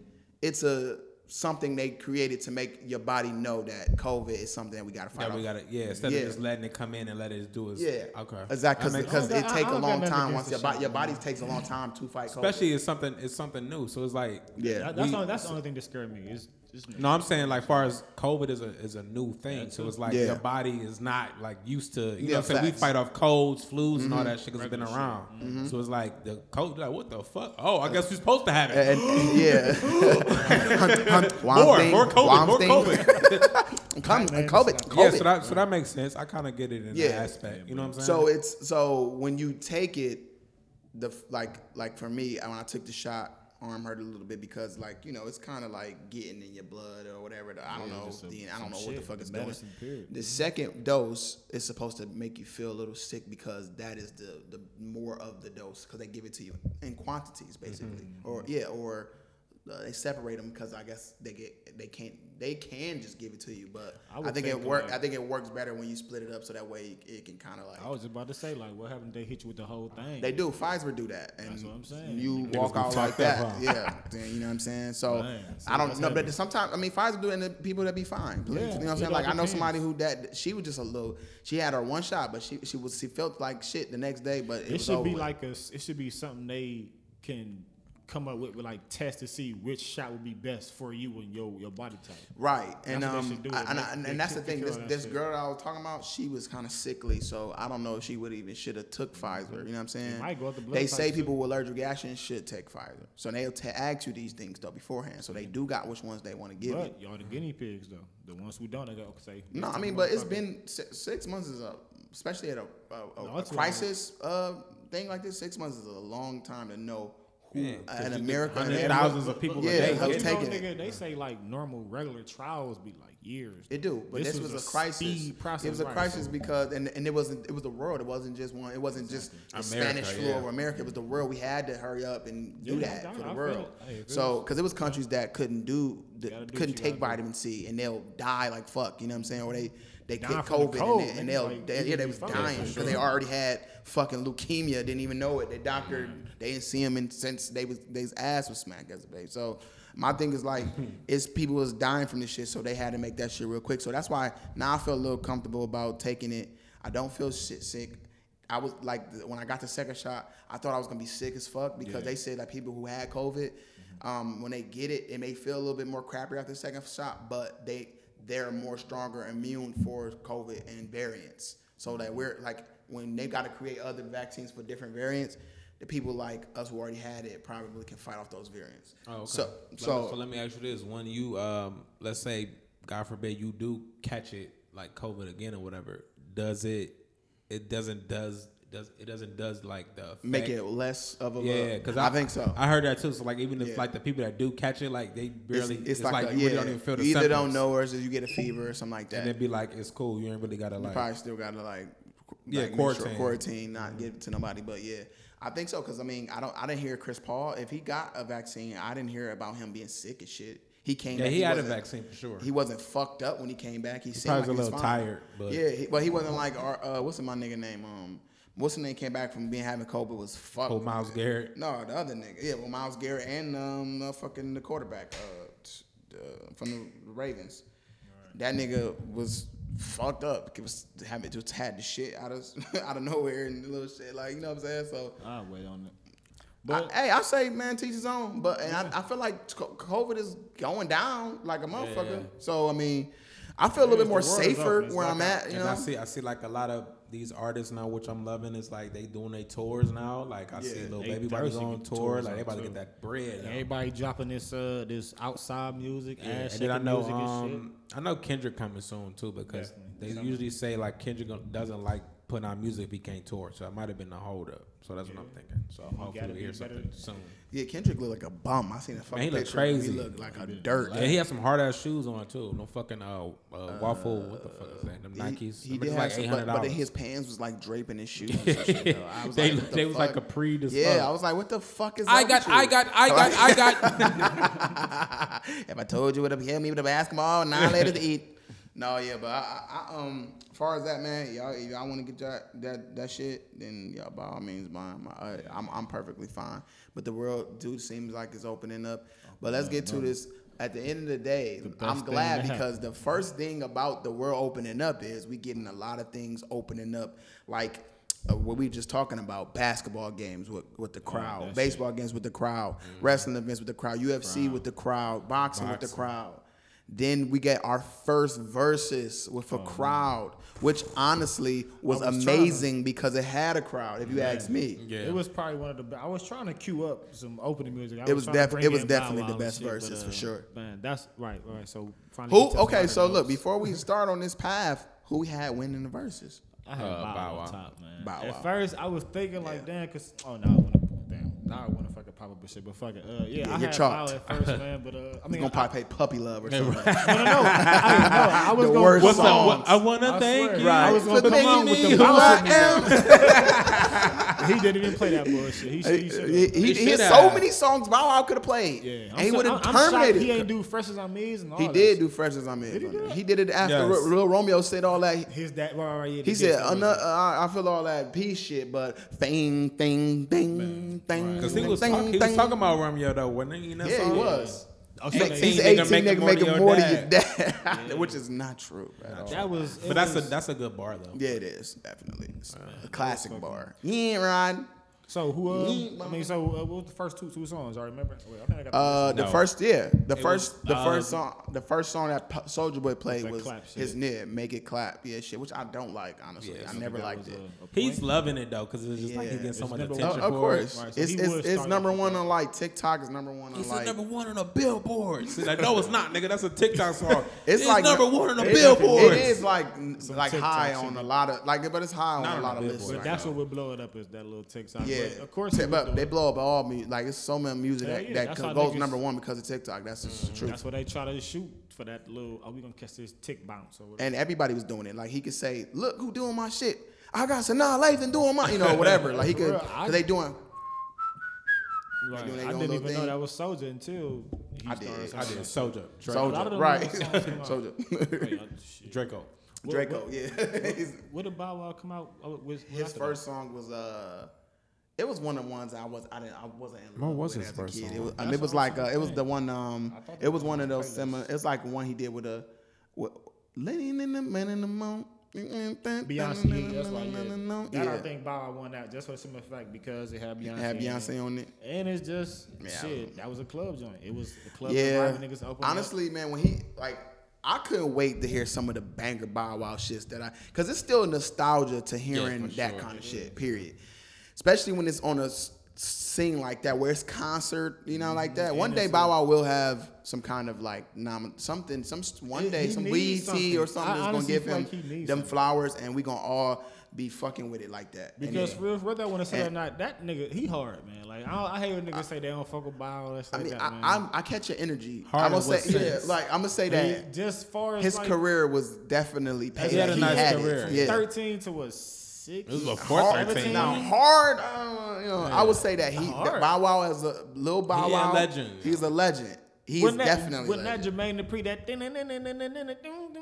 S1: it's a something they created to make your body know that COVID is something that we got to fight
S2: Yeah, we got it. Yeah, instead
S1: Yeah.
S2: of just letting it come in and let it do its.
S1: Yeah,
S2: Okay.
S1: Exactly,
S2: That
S1: because it
S3: I-
S1: take
S3: I
S1: a long time once your body your body takes a long time to fight COVID.
S2: Especially it's something. It's something new. So it's like.
S1: yeah,
S3: That, that's,
S2: We-
S3: only, that's the only thing that scared me. Is, is
S2: No, I'm saying like far as COVID is a is a new thing, so it's like
S1: Yeah.
S2: your body is not like used to. You know, what I'm saying we fight off colds, flus, and
S1: Mm-hmm.
S2: all that shit because it's been around. So it's like the cold. Like what the fuck? Oh, I guess we're supposed to have it.
S1: and, yeah. Hunt- hunt-
S2: more,
S1: Womp thing,
S2: more COVID,
S1: womp
S2: more
S1: thing.
S2: COVID.
S1: Come,
S3: Man,
S1: COVID, COVID.
S2: yeah, so that so that makes sense. I kind of get it in
S1: Yeah.
S2: that aspect. You know what I'm saying?
S1: So it's so when you take it, the like like for me when I took the shot, arm hurt a little bit because like you know it's kind of like getting in your blood or whatever. I don't
S3: Yeah,
S1: know. the, I don't know
S3: some
S1: what the fuck is doing.
S3: medicine, period.
S1: The second dose is supposed to make you feel a little sick because that is the the more of the dose because they give it to you in quantities basically,
S3: Mm-hmm.
S1: or yeah, or. Uh, they separate them because I guess they get they can't they can just give it to you, but
S3: I
S1: I,
S3: would
S1: think, it work.
S3: like-
S1: I think it works better when you split it up so that way it can kind of like
S3: I was about to say, like, what happened? They hit you with the whole thing.
S1: they do. Pfizer do that, and
S3: That's what I'm saying.
S1: you
S2: Niggas
S1: walk out like that.
S2: huh?
S1: Yeah, then, you know what I'm saying. So
S3: Man,
S1: I don't know,
S3: heavy.
S1: but sometimes I mean Pfizer do it, and the people that be fine. Please,
S3: Yeah,
S1: you know what I'm saying. Like I know somebody who that she was just a little. She had her one shot, but she she was she felt like shit the next day. But it,
S3: it should be
S1: with.
S3: like a. It should be something they can come up with, with like test to see which shot would be best for you and your your body type.
S1: Right, and
S3: That's
S1: um. I- and, I- and, and that's the thing. This this girl I was talking about, she was kind of sickly, so I don't know if she would even should have took Pfizer. You know what I'm saying?
S3: might go up the blood
S1: They say
S3: too.
S1: people with allergic reactions should take Pfizer, so they'll ta ask you these things though beforehand, so they do got which ones they want to give.
S3: But y'all the guinea pigs though. The ones who don't, they go say.
S1: No, I mean, but it's been six, six months is a, especially at a, a, a,
S3: No,
S1: a- crisis uh, thing like this. Six months is a long time to know who
S2: Yeah, 'cause
S1: uh, in America,
S2: hundreds
S1: in
S2: of
S1: America-
S2: thousands of people a
S1: yeah,
S2: day
S1: who's
S3: You
S2: getting
S1: taking it.
S3: nigga, they say like normal regular trials be like years.
S1: It do, but this, was, a crisis.
S3: process,
S1: it was a crisis
S3: so-
S1: because, and, and it wasn't. It was the world. It wasn't just one. It wasn't just the
S2: America,
S1: Spanish flu
S2: yeah.
S1: over America. It was the world. We had to hurry up and do
S3: Yeah,
S1: that
S3: I-
S1: for
S3: I
S1: the
S3: feel
S1: world.
S3: it. Hey, if it
S1: so, because it was countries that couldn't do, the,
S3: do
S1: couldn't
S3: you
S1: take
S3: gotta do.
S1: vitamin C, and they'll die like fuck. You know what I'm saying? Or they they get
S3: from the
S1: COVID,
S3: cold,
S1: and, they, and they'll
S3: like,
S1: they, yeah they was dying because
S3: sure.
S1: they already had fucking leukemia. Didn't even know it. The doctor they didn't see him in, since they was his ass was smacked as a baby. So. My thing is like, it's people was dying from this shit, so they had to make that shit real quick. So that's why now I feel a little comfortable about taking it. I don't feel shit sick. I was like, when I got the second shot, I thought I was gonna be sick as fuck because they said that people who had COVID, um, when they get it, it may feel a little bit more crappy after the second shot, but they they're more stronger immune for COVID and variants. So that we're like, when they got to create other vaccines for different variants, the people like us who already had it probably can fight off those variants.
S2: Oh, okay.
S1: So,
S2: so,
S1: so,
S2: let me ask you this: When you, um, let's say, God forbid, you do catch it like COVID again or whatever, does it? It doesn't does does it doesn't does like the effect.
S1: Make it less of a
S2: Yeah,
S1: because
S2: because
S1: I, think so.
S2: I heard that too. So like even if
S1: Yeah.
S2: like the people that do catch it, like they
S1: it's,
S2: barely.
S1: it's like, a,
S2: you
S1: yeah,
S2: really don't even feel the
S1: you either don't
S2: symptoms.
S1: know or you get a fever or something like that.
S2: and it'd be like it's cool. You ain't really gotta
S1: You
S2: like.
S1: probably still gotta like,
S2: Yeah,
S1: like
S2: quarantine.
S1: sure quarantine, not give it to nobody. But yeah, I think so because I mean, I don't, I didn't hear Chris Paul if he got a vaccine. I didn't hear about him being sick as shit. He came.
S2: Yeah,
S1: back,
S2: he had a vaccine for sure.
S1: He wasn't fucked up when he came back. He, seemed
S2: probably
S1: like
S2: was a little
S1: fine.
S2: tired, but-
S1: yeah, he, but he wasn't like our, uh, what's my nigga name? Um, what's the name came back from being having COVID was fucked.
S2: Oh, Myles Garrett.
S1: No, the other nigga. Yeah, well, Myles Garrett and um, the fucking the quarterback uh, uh, from the Ravens. That nigga was fucked up. It was having just had the shit out of out of nowhere and little shit like you know what I'm saying. So.
S3: I'll wait on it.
S1: I,
S3: But
S1: hey, I say man, teach his own. But and I, I feel like COVID is going down like a motherfucker.
S2: Yeah.
S1: So I mean, I feel a little bit more safer. Where
S3: like
S1: I'm at. You
S2: and
S1: know,
S2: I see, I see like a lot of these artists now, which I'm loving. Is like they doing their tours now. Like I see little
S3: They
S2: baby about to
S3: thirsty
S2: go on tour.
S3: tours
S2: Like they about to
S3: too.
S2: get that bread. now.
S3: everybody dropping this uh this outside music,
S2: Yeah,
S3: ass
S2: and then I know
S3: music
S2: um, I know Kendrick coming soon too because
S3: Definitely.
S2: they usually say like Kendrick doesn't like putting out music if he can't tour, so it might have been a hold up. So that's what I'm thinking. So hopefully
S3: gotta
S2: we
S3: be
S2: hear
S3: better.
S2: something soon.
S1: yeah, Kendrick looked like a bum. I seen a fucking
S2: he look
S1: picture. of him.
S2: crazy.
S1: He look like a dirt.
S2: Yeah, he had some hard ass shoes on too. No fucking uh, uh waffle. What the fuck is that? Them
S1: He-
S2: Nikes.
S1: He,
S2: Them
S1: did
S2: like
S1: have some, but, but his pants was like draping his shoes. And some shit, though. I was
S2: they
S1: like, what the
S2: they was like
S1: fuck?
S2: capri as
S1: Yeah,
S2: fuck.
S1: I was like, what the fuck is
S2: I
S1: up
S2: got,
S1: with
S2: I got, I got, I got.
S1: if I told you what hit me with a basketball, nine later to eat. No, yeah, but I, I, um, as far as that man, y'all, if y'all want to get that that that shit, then y'all by all means, mine. My, I'm I'm perfectly fine. But the world, dude, seems like it's opening up. But let's get to this. At the end of the day,
S3: best
S1: I'm glad because the first thing about the world opening up is we getting a lot of things opening up, like uh, what we just talking about basketball games with, with the crowd,
S3: that
S1: baseball games with the crowd, wrestling events with the crowd, UFC with the crowd, boxing, with the crowd. Then we get our first verses with a crowd, which honestly was,
S3: was trying to-
S1: amazing because it had a crowd. If you ask me,
S2: Yeah,
S3: It was probably one of the. be- I was trying to queue up some opening music. I
S1: It was
S3: trying to
S1: def-
S3: bring
S1: it was definitely the best
S3: shit, but,
S1: verses, for
S3: uh,
S1: sure.
S3: Man, that's right. Right. So finally,
S1: who? Okay, so
S3: of
S1: look before we start on this path, who we had winning the verses?
S3: I had
S2: Uh,
S3: Bow,
S2: Bow
S3: Wow
S2: Wow.
S3: on top, man.
S1: Bow Wow.
S3: At first, I was thinking like, damn, cause oh no, I want to damn, now I want to fucking pop up a shit, but fuck it, uh, yeah,
S1: Yeah,
S3: I
S1: you're
S3: had
S1: chalked.
S3: Bow at first, man, but uh, I
S1: We
S3: mean,
S1: gonna
S3: I,
S1: probably play puppy love or something.
S3: no, no, no, I, no, I was
S1: The
S3: gonna,
S1: worst
S2: What's
S1: songs.
S2: up? I wanna
S3: I
S2: thank
S3: swear.
S2: you.
S3: Right. I was gonna come on with the
S1: who I am.
S3: He didn't even play that bullshit. He, should- he,
S1: He,
S3: should
S1: he, he,
S2: He
S1: has so
S2: have.
S1: many songs Bow Wow could have played.
S3: Yeah,
S1: and he would have
S3: I'm- I'm shocked
S1: terminated.
S3: He ain't do Fresh Azimiz and all
S1: He
S3: that
S1: did
S3: shit.
S1: do Fresh
S3: Azimiz. He do
S1: He,
S3: that?
S1: did it after
S2: Yes.
S1: Lil Lil Romeo said all that.
S3: His that right, right, yeah,
S1: He said,
S3: diss
S1: uh. I feel all that peace shit, but thing, thing, thing, thing.
S2: Because he was
S1: thing,
S2: talk, he was talking about Romeo though, wasn't he? in that
S1: Yeah, he was.
S3: Oh, so
S1: Make-
S3: they-
S1: He's
S2: 18
S1: 18
S2: nigga
S1: nigga making
S2: your
S1: more than your
S2: dad.
S1: dad, which is not true. At all.
S3: That was. it
S2: But that's a that's a good bar though.
S1: Yeah, it is definitely It's uh, a classic bar. Yeah, ain't riding.
S3: So who? Uh,
S1: Mm,
S3: I mean, so uh, what was the first two two songs? I remember. Wait, I think I got the
S1: Uh,
S3: list.
S1: the
S2: No.
S1: first, yeah, the
S2: It
S1: first,
S2: was,
S1: the
S2: uh,
S1: first song, the first song that Soulja Boy played
S3: that
S1: was his "Nib," "Make It Clap," yeah, shit, which I don't like honestly.
S2: Yeah,
S1: I never liked it.
S3: a- a
S2: He's loving it though, because it's just like he's
S1: Yeah.
S2: getting so much
S3: number
S2: attention
S1: Of,
S2: for
S1: of course,
S3: Right, so
S1: it's it's, it's number one on like TikTok. It's number one
S2: it.
S1: on
S2: He said
S1: like.
S2: number one on a billboard. Like, no, it's not, nigga. That's a TikTok song.
S1: It's
S2: it's,
S1: like-
S2: number one on a
S1: It-
S2: billboard.
S1: It is like like high on a lot of like, but it's high on a lot of
S2: Billboard.
S1: lists.
S3: But that's what would blow it up is that little TikTok.
S1: Yeah,
S3: But of course,
S1: T- but they blow up all music. Like it's so much music
S3: Yeah,
S1: that,
S3: yeah,
S1: that
S3: that's how
S1: goes
S3: niggas-
S1: number one because of TikTok. That's just the truth.
S3: That's what they try to shoot for that little. Are we gonna catch this tick bounce or whatever?
S1: and everybody was doing it. Like he could say, "Look who doing my shit." I got Sanaa Lathan doing my, you know, whatever. Like he could,
S3: Bro, I-
S1: cause they doing.
S3: Right.
S1: doing their
S3: I
S1: own
S3: didn't
S1: little
S3: even know
S1: thing.
S3: that was Soulja until he
S1: I did.
S3: started
S2: I did Soulja, Draco.
S3: A lot Soulja, them
S1: right?
S3: little songs come out.
S1: Soulja,
S3: that. Wait, uh, shit.
S2: Draco.
S3: What-
S1: Draco,
S3: what-
S1: yeah. His-
S3: What did Bow Wow come out? Oh, was, was
S1: His
S3: after
S1: first song was uh, it was one of the ones I was I didn't I wasn't in
S2: What
S1: love
S2: was
S1: with
S2: his
S1: as a kid.
S2: song?
S1: It was, I
S3: That's
S1: it was
S3: what I
S1: like
S3: was
S1: uh, it was
S3: saying.
S1: the one um,
S3: I thought
S1: it was
S3: that
S1: one of those
S3: playlist.
S1: similar. It's like one he did with a, what, laying in the man in the moon.
S3: Beyonce, yeah, that's why. Yeah. That I think Bow Wow won that just for some effect because it had Beyonce.
S1: Have
S3: in it.
S1: Beyonce on it.
S3: And it's just
S1: Yeah.
S3: shit. That was a club joint. It was a club
S1: Yeah.
S3: environment. Niggas open
S1: Honestly, man, when he like, I couldn't wait to hear some of the banger Bow Wow shits that I, cause it's still nostalgia to hearing
S2: for
S1: that
S2: sure.
S1: kind of shit. Period. Especially when it's on a scene like that, where it's concert, you know, like that. Mm-hmm.
S3: And
S1: One day Bow Wow will have some kind of like nom- something, some one day
S3: he
S1: some
S3: needs
S1: BET or
S3: something. I
S1: that's gonna give him them
S3: something.
S1: flowers, and we gonna all be fucking with it like that.
S3: Because real, whether I want to say it or not, that nigga he hard man. Like I, don't, I hate when niggas say they don't fuck with Bow.
S1: I
S3: like that,
S1: I. I'm, I catch your energy.
S2: Hard
S1: I'm gonna say, yeah, like I'm gonna say
S3: He-
S1: that
S3: just far as
S1: his
S3: like,
S1: career was definitely paid.
S2: He had a nice
S1: it.
S2: career.
S1: Yeah.
S3: thirteen to what six?
S2: It was before
S1: hard,
S2: 13.
S1: now hard. Uh, you know, I would say that he
S3: Hard.
S1: Bow Wow as a little Bow
S2: He a
S1: Wow.
S2: legend.
S1: He's a legend. He's
S3: When that,
S1: definitely.
S3: when that
S1: legend.
S3: Jermaine Dupri that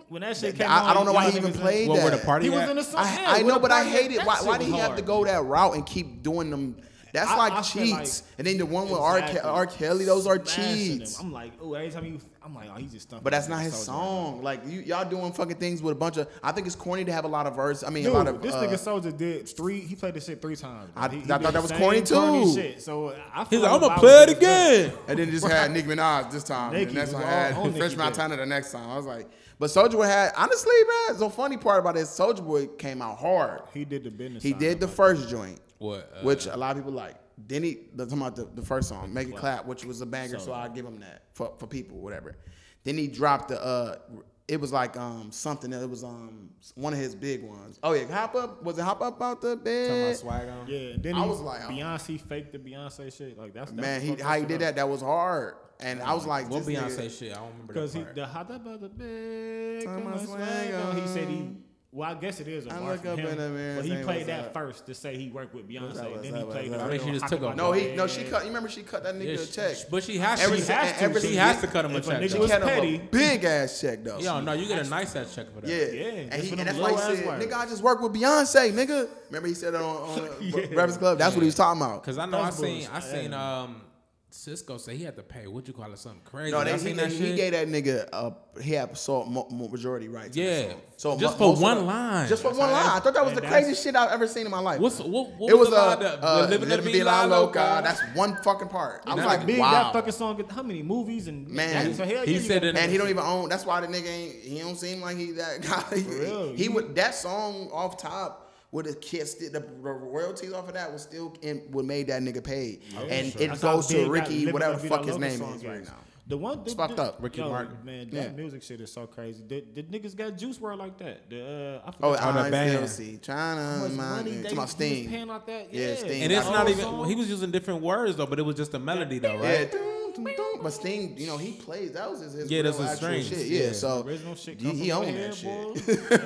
S3: when that shit
S1: I-
S3: came
S1: I
S3: on,
S1: don't know why he even
S3: niggas-
S1: played
S2: What, where the
S1: that.
S2: party
S3: He was in the song.
S1: I, I know, but I
S3: party
S1: hate it. Why,
S3: shit
S1: why did he have to go that route and keep doing them? That's
S3: I-
S1: like
S3: I
S1: cheats.
S3: like-
S1: and then the one with R. Ke-
S3: Exactly.
S1: R. Kelly, those are cheats.
S3: them. I'm like, oh, every time you, I'm like, oh, he's just stumping.
S1: But that's not his
S3: Soulja
S1: song. Like you, y'all doing fucking things with a bunch of. I think it's corny to have a lot of verse. I mean,
S3: Dude,
S1: a lot of.
S3: this
S1: uh,
S3: nigga Soulja did three. He played this shit three times.
S1: I-
S3: He- he
S1: I thought that was corny too.
S3: Shit. So I
S2: He's
S3: feel
S2: like, I'ma play it
S3: was
S2: again.
S1: And then just had Nicki Minaj this time.
S3: Nicki
S1: and next
S3: was
S1: time
S3: all
S1: I had
S3: on Nicki
S1: French. Montana the next time. I was like, but Soulja Boy had honestly, man. The funny part about it, Soulja Boy came out hard.
S3: He did the business.
S1: He did the first joint,
S2: What? Uh,
S1: which a lot of people like. Then he the, talking about the, the first song, Make It Clap, which was a banger, so I give him that for, for people, whatever. Then he dropped the uh it was like um something that it was um one of his big ones. Oh yeah, hop up was it hop up out the
S2: Talking
S1: bed?
S2: about swag on?
S3: Yeah, then
S1: I
S3: he
S1: was like, oh.
S3: Beyonce faked the Beyonce shit. Like that's, that's
S1: Man,
S3: what
S1: he how he did
S3: up.
S1: that, that was hard. And I was like,
S2: What Beyonce
S1: nigga-
S2: shit? I don't remember
S3: Because he the hot up of the bed.
S1: Turn
S3: come
S1: my swag
S3: swag on. He said he.
S1: On.
S3: Well, I guess it is a
S1: I
S3: bar
S1: look
S3: from
S1: up
S3: him,
S1: in the mirror
S3: but he
S1: saying,
S3: played that
S1: up?"
S3: first to say he worked with Beyonce.
S1: up, what's
S3: then
S1: up,
S3: he played
S1: what's?
S2: I think she just took
S3: up
S2: a-
S3: on
S1: No, he no, she cut. You remember she cut that nigga
S2: Yeah,
S1: a
S2: she-
S1: check.
S2: But she has
S1: Every
S2: to.
S1: si-
S3: has to.
S1: every
S2: She has to cut him a
S3: If a
S2: check.
S3: nigga
S1: She
S3: was
S1: cut him
S3: petty.
S1: a big ass check though.
S2: Yo, no, you get a nice ass check for that.
S1: Yeah,
S3: Yeah,
S1: and, he,
S3: for
S1: and
S3: them
S1: that's why he
S3: low-ass
S1: said, "Nigga, I just work with Beyonce, nigga." Remember he said it on, on
S3: Yeah.
S1: Breakfast Club. That's what he was talking about.
S2: Cause I know I seen I seen um Cisco say he had to pay. What you call it? Something crazy.
S1: No, they, he,
S2: that
S1: he gave that nigga a he had mo- majority rights.
S2: Yeah.
S1: so
S2: Just
S1: mo-
S2: for
S1: of
S2: one line.
S1: Just for
S3: That's
S1: one line. I thought that was the craziest shit I've ever seen in my life.
S2: What's what? what
S1: it was
S2: the
S1: a
S2: line that-
S1: uh,
S2: Living
S1: Living
S2: La
S1: Loca. That's one fucking part. I was like,
S3: big.
S1: wow.
S3: That fucking song. How many movies and
S1: Man,
S3: so hell
S2: he
S3: yeah,
S2: said it-
S1: And he don't even own. That's why the nigga ain't. He don't seem like he that guy. He, he would that song off top with the kids. The, the royalties off of that was still in, would made that nigga paid, and it
S3: That's
S1: goes to Ricky, whatever the fuck his name is right now.
S3: The one
S1: It's
S3: the-
S1: fucked
S3: the-
S1: up.
S2: Ricky
S3: yo,
S2: Martin.
S3: Man, that
S1: Yeah.
S3: music shit is so crazy. The, the niggas got Juice WRLD like that. The uh, I
S1: Oh,
S3: forgot
S2: Oh, the
S1: I
S2: band.
S1: still see trying
S3: how
S1: to
S3: much money
S1: mind.
S3: they
S1: To my
S3: he was
S1: Sting.
S3: paying out that.
S1: Yeah,
S3: Yeah,
S1: Sting.
S2: And it's
S1: That
S2: not
S1: whole
S2: even.
S3: song.
S2: He was using different words though, but it was just a melody though, right?
S1: dun, dun, dun. But Sting, you know, he plays. That was his, his
S2: Yeah,
S1: real
S2: that's his
S1: actual
S2: strings.
S1: shit. Yeah,
S2: Yeah.
S1: so
S3: Original shit
S1: he,
S3: come
S1: he owned that shit.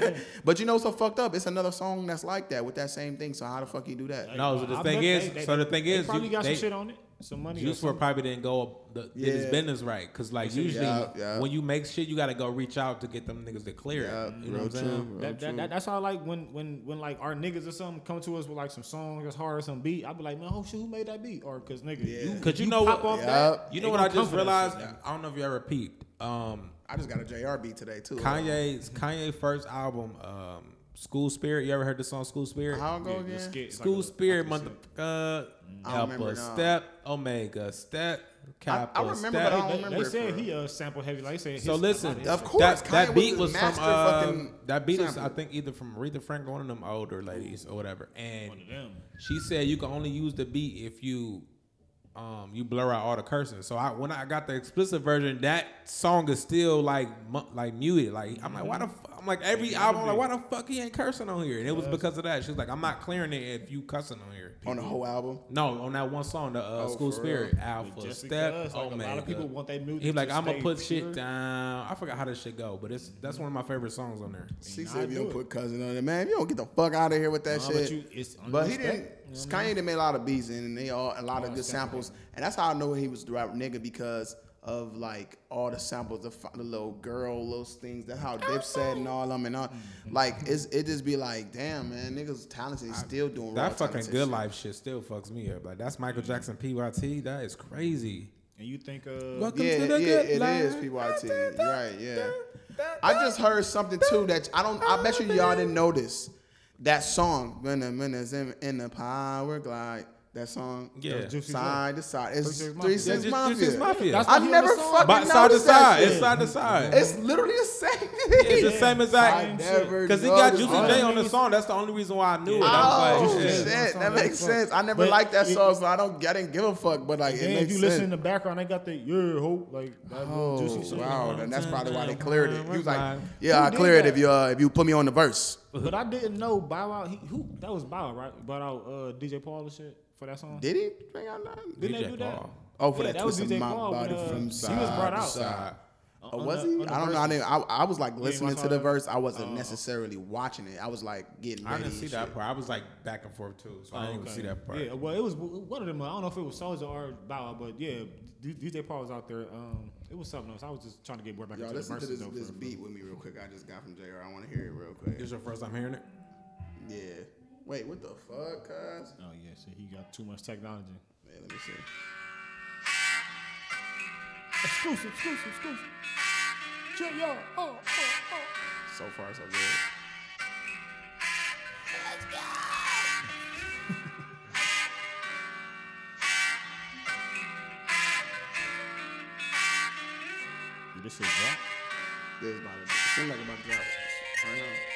S3: boy.
S1: but you know, so fucked up. It's another song that's like that with that same thing. So how the fuck he do that?
S2: No, so the
S3: I
S2: thing is,
S3: they- they-
S2: so the thing
S3: they
S2: is,
S3: probably
S2: you-
S3: got
S2: they-
S3: some shit on it. Some money. or
S2: Juice WRLD probably didn't go the, did his business right, cause like usually
S1: Yeah, yeah.
S2: when you make shit, you gotta go reach out to get them niggas to clear
S1: Yeah,
S2: it. You know what I'm saying?
S3: That, that, that, that's how I like when when when like our niggas or something come to us with like some song that's hard or some beat. I'd be like, man, oh shit, who made that beat? Or cause nigga,
S1: Yeah.
S3: you,
S2: Cause you know
S3: pop
S2: what-
S3: off
S1: Yup.
S3: that.
S2: You know what I just realized?
S3: shit.
S2: I don't know if you ever peeped. Um,
S1: I just got a JR beat today too.
S2: Kanye Kanye first album, um, School Spirit. You ever heard the song School Spirit?
S1: How go
S3: Yeah,
S1: again?
S3: skit,
S2: School
S3: like a-
S2: Spirit,
S3: like you
S2: motherfucker.
S1: I don't remember,
S2: Alpha
S1: no.
S2: step, Omega step, Kappa
S1: remember,
S2: step.
S1: but I don't
S3: They,
S1: remember
S3: they said
S1: for
S3: he uh, sample heavy. Like they said.
S2: So listen,
S3: a lot his
S1: Of course.
S2: that, that beat
S1: the
S2: was from uh, that beat is. I think either from Aretha Franklin, one of them older ladies or whatever, and
S3: One of them.
S2: she said you can only use the beat if you um you blur out all the cursing. So I when I got the explicit version, that song is still like mu- like muted. Like I'm like why the fu-? I'm like every album I'm like why the fuck he ain't cursing on here? And it was because of that. She was like I'm not clearing it if you cussing on here.
S1: on the whole album.
S2: No, on that one song, the uh,
S1: Oh,
S2: School
S1: for
S2: Spirit, Alpha
S3: Just
S2: Step,
S3: because, like,
S2: Omega.
S3: a lot of people want their music.
S2: He's like I'm gonna put
S3: pure.
S2: shit down. I forgot how this shit go, but it's that's one of my favorite songs on there.
S1: She
S3: I
S1: said you
S3: do
S1: don't put cousin on it, man, you don't get the fuck out of here with that
S3: Nah,
S1: shit.
S3: but you- it's
S1: But he didn't.
S3: you know what I
S1: Kanye done made a lot of beats and they all a lot
S3: All
S1: of good samples, and that's how I know he was the right nigga because of like all the samples, the, the little girl, those things. That's how Dipset and all them and all.
S3: Mm-hmm.
S1: Like it's it just be like, damn man, niggas talented, he's still doing raw
S2: That fucking good
S1: shit.
S2: life shit still fucks me up. Like that's Michael Jackson PYT. That is crazy.
S3: And you think uh,
S2: Welcome
S1: Yeah,
S2: to the
S1: yeah,
S2: good
S1: it
S2: life.
S1: is PYT. You're right, yeah. I just heard something too that I don't. I bet you y'all didn't notice that song. When the minutes in, in the Powerglide, That song.
S2: Yeah.
S3: Juicy
S1: Side to side. It's
S3: Three Six
S1: Three
S3: Mafia.
S1: Six
S2: Yeah, just-
S1: Mafia.
S2: Three Six Mafia.
S3: That's
S1: I
S3: what he on
S1: never fucking
S2: But side to
S1: noticed that
S2: side,
S1: shit.
S2: it's side to side.
S1: It's literally the same thing.
S2: it's the same exact.
S1: I never
S2: Because he got Juicy. J on the song. That's the only reason why I knew it.
S1: Oh
S2: like,
S1: shit,
S2: yeah.
S3: Song
S1: that
S3: that
S1: makes sense. I never
S3: But
S1: liked that
S3: it-
S1: song, so I don't. I didn't give a fuck. But like, it
S3: Then if
S1: makes
S3: you
S1: sense.
S3: listen in the background, they got the yeah hope like that
S1: Oh
S3: juicy shit.
S1: wow, then that's probably why they cleared it. He was like, "Yeah, I
S3: did
S1: clear it if you uh, if you put me on the verse."
S3: But I didn't know Bow Wow. He, who that was Bow Wow, right? Brought out uh, DJ Paul and shit for that song.
S1: Did he? Bring out nothing?
S3: Didn't they
S2: DJ
S3: do that?
S2: Paul.
S1: Oh, for
S3: Yeah,
S1: that,
S3: that was
S1: twist of
S3: DJ
S1: my
S3: Paul
S1: body
S3: when, uh,
S1: from
S3: he was brought
S1: to
S3: out.
S1: side. Oh, was
S3: the-
S1: he? I don't know. I didn't. I, I was like listening to the verse. I wasn't necessarily watching it. I was like getting Ready
S2: I
S1: ready.
S2: didn't see
S1: and
S2: that
S1: shit.
S2: part. I was like back and forth too, so I didn't even see that part.
S3: Yeah, well, it was one of them. I don't know if it was Soulja or Bow but yeah, D- DJ Paul was out there. Um, it was something else. I was just trying to get more back
S1: Y'all
S3: into the
S1: listen to
S3: verses
S1: this,
S3: though.
S1: this
S3: for- for-
S1: beat with me real quick. I just got from JR. I want to hear it real quick.
S2: This your first time hearing it?
S1: Yeah. Wait, what the fuck, cuz?
S3: Oh yeah, so he got too much technology.
S1: Yeah, let me see.
S3: Exclusive, exclusive, exclusive. Jr. Oh, oh, oh.
S1: So far, so good.
S3: Let's Yeah, this shit drop.
S1: This is about to. It seems like about to drop right now.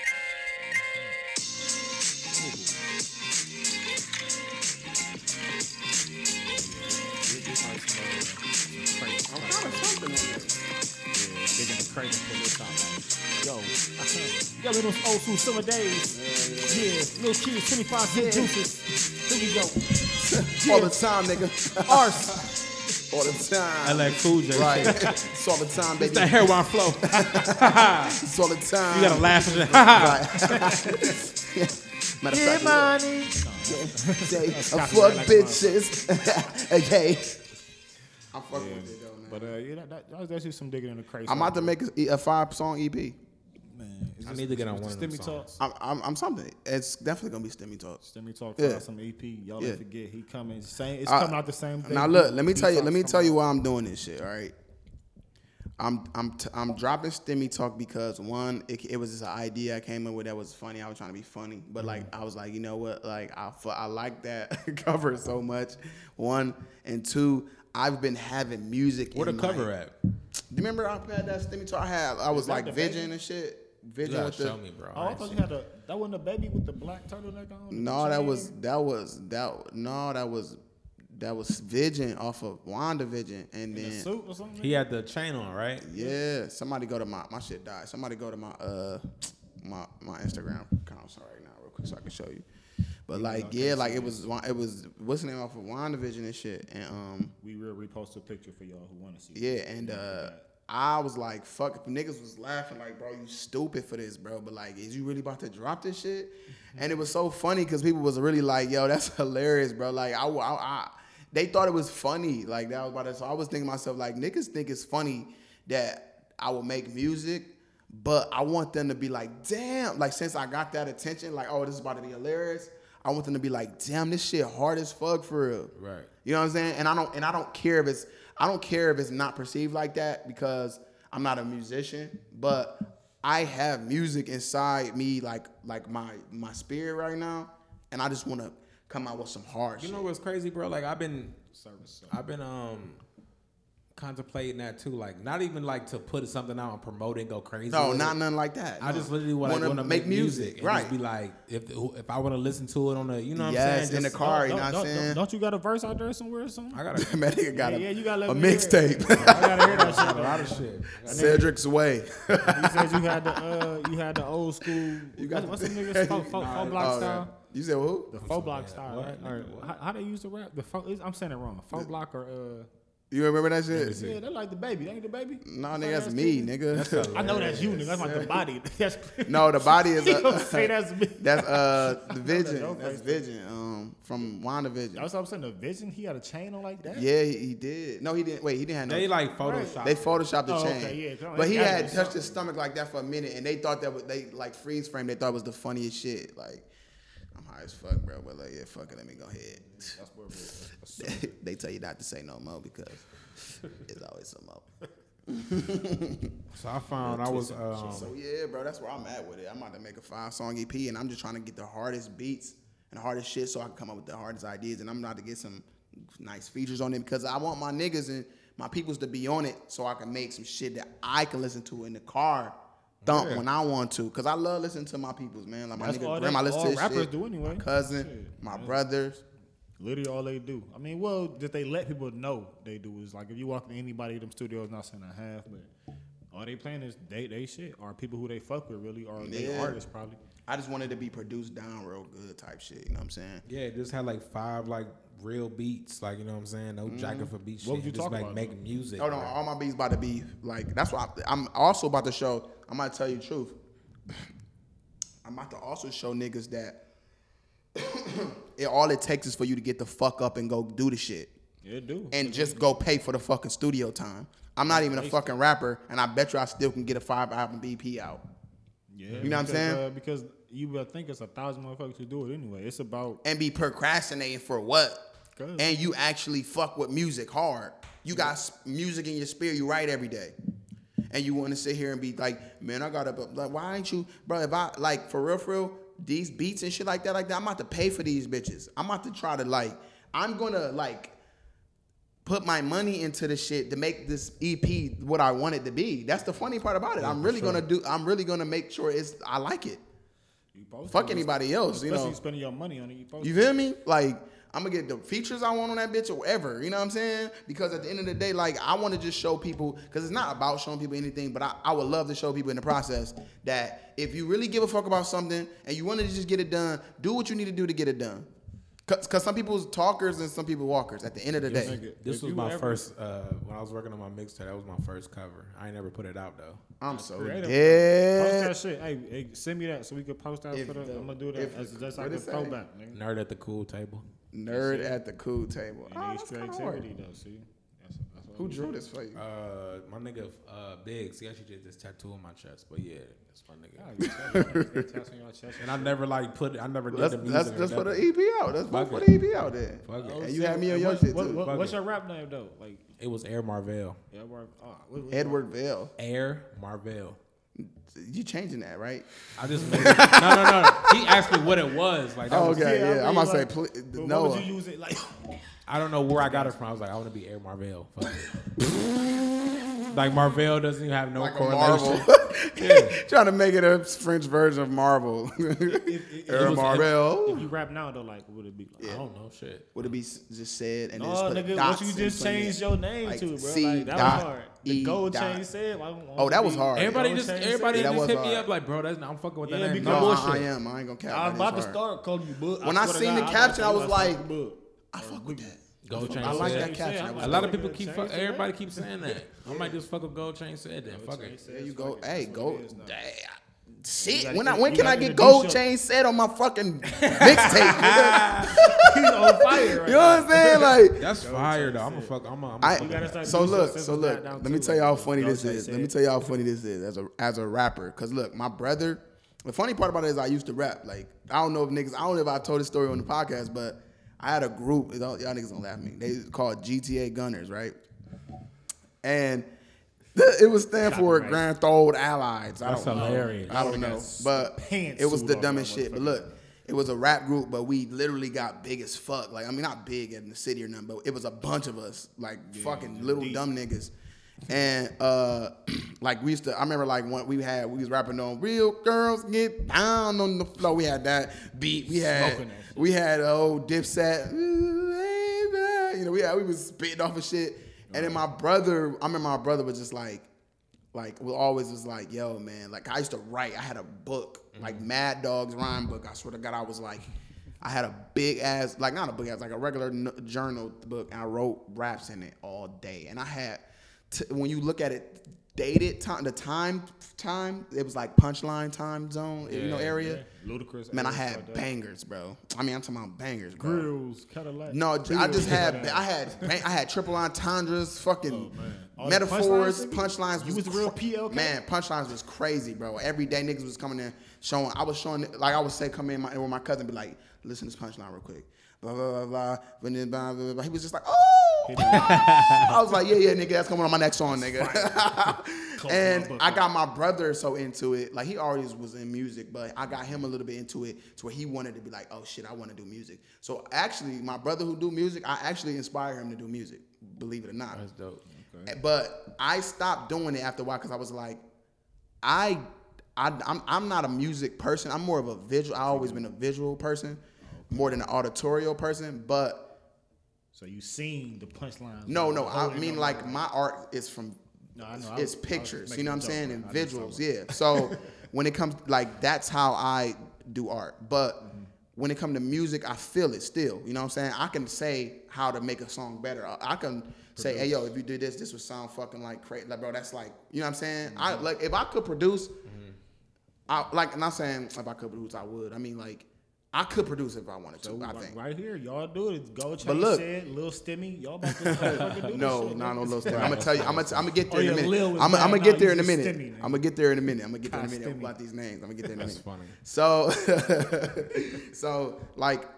S1: I'm kind of something in there.
S3: Yeah, digging the crate and pull this out. Yo, yo, in those old school summer days. Yeah, little kids, 25 cent juices. Here we go.
S1: All the time, nigga.
S3: Arse.
S1: all the time.
S2: LL Cool J.
S1: Right.
S2: shit.
S1: it's all the time, baby.
S2: It's that hairline flow.
S1: It's all the time.
S2: You gotta laugh at it.
S1: Matter of
S3: Yeah,
S1: fact,
S3: money.
S1: say, I fuck
S3: like
S1: bitches. okay. I'm fucking with it though, man.
S3: But uh, yeah, that, that, that was actually some digging in the crate.
S1: I'm about to make a, a five song EP.
S3: Man,
S2: I need to get on one of them
S3: Stimmy
S2: songs.
S3: talks.
S1: I'm, I'm, I'm something. It's definitely gonna be Stimmy Talk.
S3: Stimmy talk
S1: Yeah.
S3: yeah. some EP. Y'all
S1: Yeah.
S3: don't forget he coming. Same. It's
S1: I-
S3: coming out the same day.
S1: Now look, let me
S3: Beat
S1: tell you. Let me
S3: coming
S1: tell you why I'm doing this shit. All right. I'm I'm t- I'm dropping Stimmy Talk because one, it, it was just an idea I came up with that was funny. I was trying to be funny, but like I was like, you know what? Like I I like that cover so much. One and two, I've been having music.
S2: Where the
S1: in
S2: cover
S1: my-
S2: at?
S1: Do you remember I had that Stimmy Talk? I had I was
S3: that
S1: like Vision
S3: baby?
S1: and shit. Vision
S2: gotta
S1: with the
S2: show me, bro.
S3: Oh, I thought you had a that wasn't a baby with the black turtleneck on.
S1: No, that was that was that no, that was that was Vision off of WandaVision, and
S3: in a
S1: then
S3: suit or something.
S2: He had the chain on, right?
S1: yeah, somebody go to my my shit died. Somebody go to my uh my my Instagram account sorry right now real quick so I can show you. But like yeah, like it was it was what's the name off of WandaVision and shit, and um
S3: we will repost a picture for y'all who want to see. it.
S1: yeah, and uh I was like, fuck, niggas was laughing like, bro, you stupid for this, bro. But like, is you really about to drop this shit? And it was so funny because people was really like, yo, that's hilarious, bro. Like, I, I, I, they thought it was funny. Like that was about it. So I was thinking myself, like, niggas think it's funny that I will make music, but I want them to be like, damn, like since I got that attention, like, oh, this is about to be hilarious. I want them to be like, damn, this shit hard as fuck for real.
S2: Right.
S1: You know what I'm saying? And I don't and I don't care if it's I don't care if it's not perceived like that because I'm not a musician, but I have music inside me like like my my spirit right now, and I just want to come out with some hard
S2: You
S1: shit.
S2: know what's crazy, bro? Like I've been,
S3: Service.
S2: I've been um contemplating that too. Like not even like to put something out and promote it and go crazy.
S1: no, not
S2: it.
S1: nothing like that.
S2: I
S1: No.
S2: just literally want
S1: Wanna
S2: to make music, and
S1: right?
S2: Just be like, if if I want to listen to it on the, you know what
S1: yes,
S2: I'm saying?
S1: in the
S2: Just-
S1: car. You
S3: Don't-
S1: know what I'm
S3: don't-
S1: saying?
S3: Don't you got a verse out there somewhere or something?
S2: I gotta
S1: Man, nigga got
S3: Yeah,
S1: a,
S3: yeah, you gotta
S1: a
S3: me hear it.
S1: mixtape.
S3: I gotta hear that shit.
S2: a
S3: though.
S2: lot of shit.
S1: Cedric's way.
S3: You said you had the uh, you had the old school.
S1: You got
S3: what's,
S1: the-
S3: what's the niggas? Faux, faux, faux block style.
S1: You said who?
S3: The faux block style,
S2: what?
S3: right? Or how, how they use the rap? The faux, I'm saying it wrong. Faux block or uh,
S1: You remember that shit?
S3: yeah, they like the baby. They ain't the baby.
S1: No,
S3: Fat
S1: nigga, that's
S3: ass
S1: me,
S3: kid.
S1: nigga.
S3: I know that's you, nigga. That's like the body. That's
S1: no, the body is.
S3: you
S1: A,
S3: don't say that's me.
S1: That's uh the
S3: that
S1: vision.
S3: dope
S1: That's
S3: face.
S1: vision. Um, from WandaVision.
S3: That's what I'm saying. The vision. He had a chain on like that.
S1: Yeah, he, he did. No, he didn't. Wait, he didn't have no.
S2: They like Photoshop.
S1: they photoshopped the
S3: Oh,
S1: chain,
S3: okay, yeah,
S1: but he had touched
S3: something.
S1: his stomach like that for a minute, and they thought that was they like freeze frame. They thought it was the funniest shit. Like, I'm high as fuck, bro. But like, yeah, fuck it. Let me go ahead.
S3: That's where we're.
S1: they tell you not to say no more because it's always some more.
S2: So I found I was um,
S1: So yeah, bro, that's where I'm at with it. I'm about to make a five song EP, and I'm just trying to get the hardest beats and hardest shit so I can come up with the hardest ideas. And I'm about to get some nice features on it because I want my niggas and my peoples to be on it so I can make some shit that I can listen to in the car. Thump
S2: Yeah.
S1: when I want to, cause I love listening to my peoples, man. Like my
S3: That's
S1: nigga
S3: all
S1: Grim, I listen
S3: all
S1: to
S3: rappers
S1: shit.
S3: do anyway.
S1: My cousin,
S3: Shit,
S1: my
S3: yeah.
S1: brothers.
S3: Literally all they do. I mean, well, that they let people know they do is like if you walk in anybody in them studios, not saying I have, but all they playing is they they shit or people who they fuck with really or they
S1: Yeah.
S3: artists probably.
S1: I just wanted to be produced down real good type shit. You know what I'm saying?
S2: Yeah, just had like five like real beats, like you know what I'm saying. No mm-hmm. jacking for beat shit.
S3: What would you
S2: just
S3: talk
S2: like
S3: about,
S2: making music.
S1: Oh no,
S2: bro.
S1: all my beats about to be like. That's why I, I'm also about to show. I'm about to tell you the truth. I'm about to also show niggas that it all it takes is for you to get the fuck up and go do the shit
S3: Yeah, it do.
S1: and just go pay for the fucking studio time. I'm not even a fucking rapper, and I bet you I still can get a five album BP out.
S3: yeah,
S1: you know what I'm
S3: because,
S1: saying?
S3: Uh, because you would think it's a thousand motherfuckers who do it anyway. It's about
S1: and be procrastinating for what? And you actually fuck with music hard. You got s- music in your spirit. You write every day, and you want to sit here and be like, man, I gotta. Like, why ain't you, bro? If I like for real, for real, these beats and shit like that, like that, I'm about to pay for these bitches. I'm about to try to like, I'm gonna like put my money into the shit to make this EP what I want it to be. That's the funny part about it. I'm really gonna do. I'm really gonna make sure it's. I like it.
S3: you
S1: Fuck anybody else, you
S3: Especially
S1: know.
S3: spending your money on it. You post
S1: You feel me? Like I'm gonna get the features I want on that bitch or whatever. You know what I'm saying? Because at the end of the day, like I want to just show people because it's not about showing people anything, but I, I would love to show people in the process that if you really give a fuck about something and you want to just get it done, do what you need to do to get it done. Cause, Cause some people's talkers and some people walkers. At the end of the day,
S3: nigga.
S2: This
S3: If
S2: was my
S3: ever-
S2: first uh, when I was working on my mixtape. That was my first cover. I ain't never put it out though.
S1: I'm so
S3: Creative. Post that shit. Hey, hey, send me that so we could post that
S1: If
S3: for the.
S1: the-
S3: I'm gonna do that
S1: if-
S3: as just
S1: what
S3: like a throwback, nigga.
S2: Nerd at the cool table.
S1: Nerd at the cool table.
S3: It
S1: Oh,
S3: needs
S1: that's
S3: creativity though. See, that's, that's what
S1: Who
S3: we
S1: drew
S3: do.
S1: this for you?
S2: Uh, my nigga uh, Biggs. He actually did this tattoo on my chest. But yeah, that's my nigga.
S3: Oh, you me. You tell your chest.
S2: And I never like put. I never did
S1: That's
S2: the music.
S1: that's
S2: or
S1: that's for the
S2: nothing.
S1: EP out. That's
S2: Fuck
S1: for
S2: it.
S1: the EP out there.
S2: Fuck it.
S3: Oh,
S1: And you had me on your shit
S3: what-
S1: too.
S3: what- what's your rap name though? Like
S2: It was Air Marvell.
S3: Edward. Oh, what- what-
S1: Edward Vale.
S2: Air Marvell.
S1: You changing that, right?
S2: I just made it. no, no, no. He asked me what it was. Like, that
S1: Oh,
S2: was-
S1: okay,
S3: I
S1: yeah.
S3: mean,
S1: I'm gonna say, pl- no.
S3: What would you use it like?
S2: I don't know where I got it from. I was like, I want to be Air Marvell. Like Marvell doesn't even have no
S1: like
S2: correlation.
S1: Marvel.
S2: Yeah.
S1: Trying to make it a French version of Marvel.
S3: if
S1: Air
S2: was-
S1: Marvel.
S3: you rap now though, like would it be? Like?
S2: I don't know shit.
S1: Would it be just said and then
S3: No,
S1: just put
S3: nigga,
S1: dots
S3: what you just changed your name
S1: Like
S3: to, bro?
S1: C
S3: like, that
S1: dot
S3: was hard. The
S1: E
S3: gold
S1: dot.
S3: chain said. I
S1: Oh, that was hard.
S2: Everybody
S3: gold
S2: just everybody
S3: said.
S1: That
S2: just
S1: was
S2: hit me up like, bro, that's I'm fucking with that
S3: Yeah,
S2: name. No
S1: No,
S2: bullshit.
S1: I, I am. I ain't gonna cap.
S3: I was about to start calling you Bud.
S1: When I seen the caption, I
S3: was
S1: was
S3: like,
S1: like, I fuck with that.
S2: Gold chain.
S1: I like
S2: said.
S1: that caption. That
S2: A lot of people keep. Fuck, everybody keeps saying that. I might just fuck with Gold Chain said that. Fuck it.
S1: There you go.
S3: fucking-
S1: Hey,
S3: that's
S1: go.
S3: what it is now.
S1: Damn. Shit.
S3: gotta
S1: When I, when can I get gold chain set on my fucking mixtape? nigga?
S3: He's on fire right
S1: you know what I'm saying? Like,
S2: That's fire though. I'm gonna fuck. I'm gonna.
S1: I,
S2: fuck
S3: You gotta start
S1: so look, so look.
S3: that down
S1: Let me tell you how funny this is. Let me tell you how funny this is as a as a rapper. Cause look, my brother. The funny part about it is I used to rap. Like I don't know if niggas. I don't know if I told this story on the podcast, but I had a group. Y'all y'all niggas don't laugh at me. They called GTA Gunners, right? And th- it was stand for
S3: Copyright.
S1: Grand Old Allies. I
S2: That's
S1: don't know.
S2: hilarious.
S1: I don't know, but it was the
S3: suit on
S1: dumbest shit. But look, it was a rap group, but we literally got big as fuck. Like I mean, not big in the city or nothing, but it was a bunch of us, like fucking little
S3: deep.
S1: dumb niggas. And uh, like we used to, I remember like when we had we was rapping on "Real Girls Get Down on the Floor." We had that beat. We had
S3: Smoking that shit.
S1: we had old Dipset. "Ooh, You know, we had, we was spitting off of shit. And then my brother, I remember my brother was just like, like we always was like, yo, man, like I used to write. I had a book, like Mad Dog's rhyme book. I swear to God, I was like, I had a big ass, like not a big ass, like a regular n- journal book, and I wrote raps in it all day. And I had, t- when you look at it, dated time, the time, time, it was like punchline time zone, you know,
S2: Yeah,
S1: area.
S3: Ludacris.
S1: Man, I had bangers, bro. I mean, I'm talking about bangers, bro.
S3: grills, Cadillac.
S1: No, I just had I had bang- I had triple entendres, fucking
S3: Oh, man. All the
S1: metaphors,
S3: punchlines. You was real PLK?
S1: Man, punchlines was crazy, bro. Every day niggas was coming in showing. I was showing like I would say, come in my, with my cousin, be like, listen to this punchline real quick. Blah blah blah blah. blah, blah, blah, blah. He was just like, oh, I was like, yeah, yeah, nigga, that's coming on my next song, nigga. and I got my brother so into it. Like he always was in music, but I got him a little bit into it to where he wanted to be like, oh shit, I want to do music. So actually, my brother who do music, I actually inspire him to do music. Believe it or not.
S2: That's dope.
S1: Eh, but I stopped doing it after a while because I was like, I, I, I'm, I'm not a music person. I'm more of a visual. I always been a visual person, more than an auditorial person. But
S3: So you seen the punchlines?
S1: no, no, I mean like my art is from,
S3: No, I know.
S1: It's
S3: I was
S1: pictures. You know what I'm saying?
S3: but
S1: And
S3: I know what you're
S1: visuals. Yeah. So when it comes like that's how I do art. But when it comes to music, I feel it still. You know what I'm saying? I can say how to make a song better. I- I can say, hey yo, if you did this, this would sound fucking like crazy. Like, bro, that's like, you know what I'm saying? I
S3: Mm-hmm.
S1: like if I could produce, I like I'm not saying if I could produce, I would. I mean like I could produce if I wanted to, I
S3: right,
S1: think.
S3: right here, y'all do it. Go check.
S1: But look-
S3: said, Lil Stimmy, y'all about to
S1: No, no, no, little Stimmy. I'm gonna tell you. I'm gonna, I'm gonna get there
S3: Oh,
S1: in a minute. I'm. I'm gonna get there in a minute.
S3: Stimmy.
S1: I'm gonna get there in a minute. I'm gonna get there in a minute
S3: Stimmy.
S1: about these names. I'm gonna get there in a
S2: That's
S1: minute.
S2: funny.
S1: So, so like,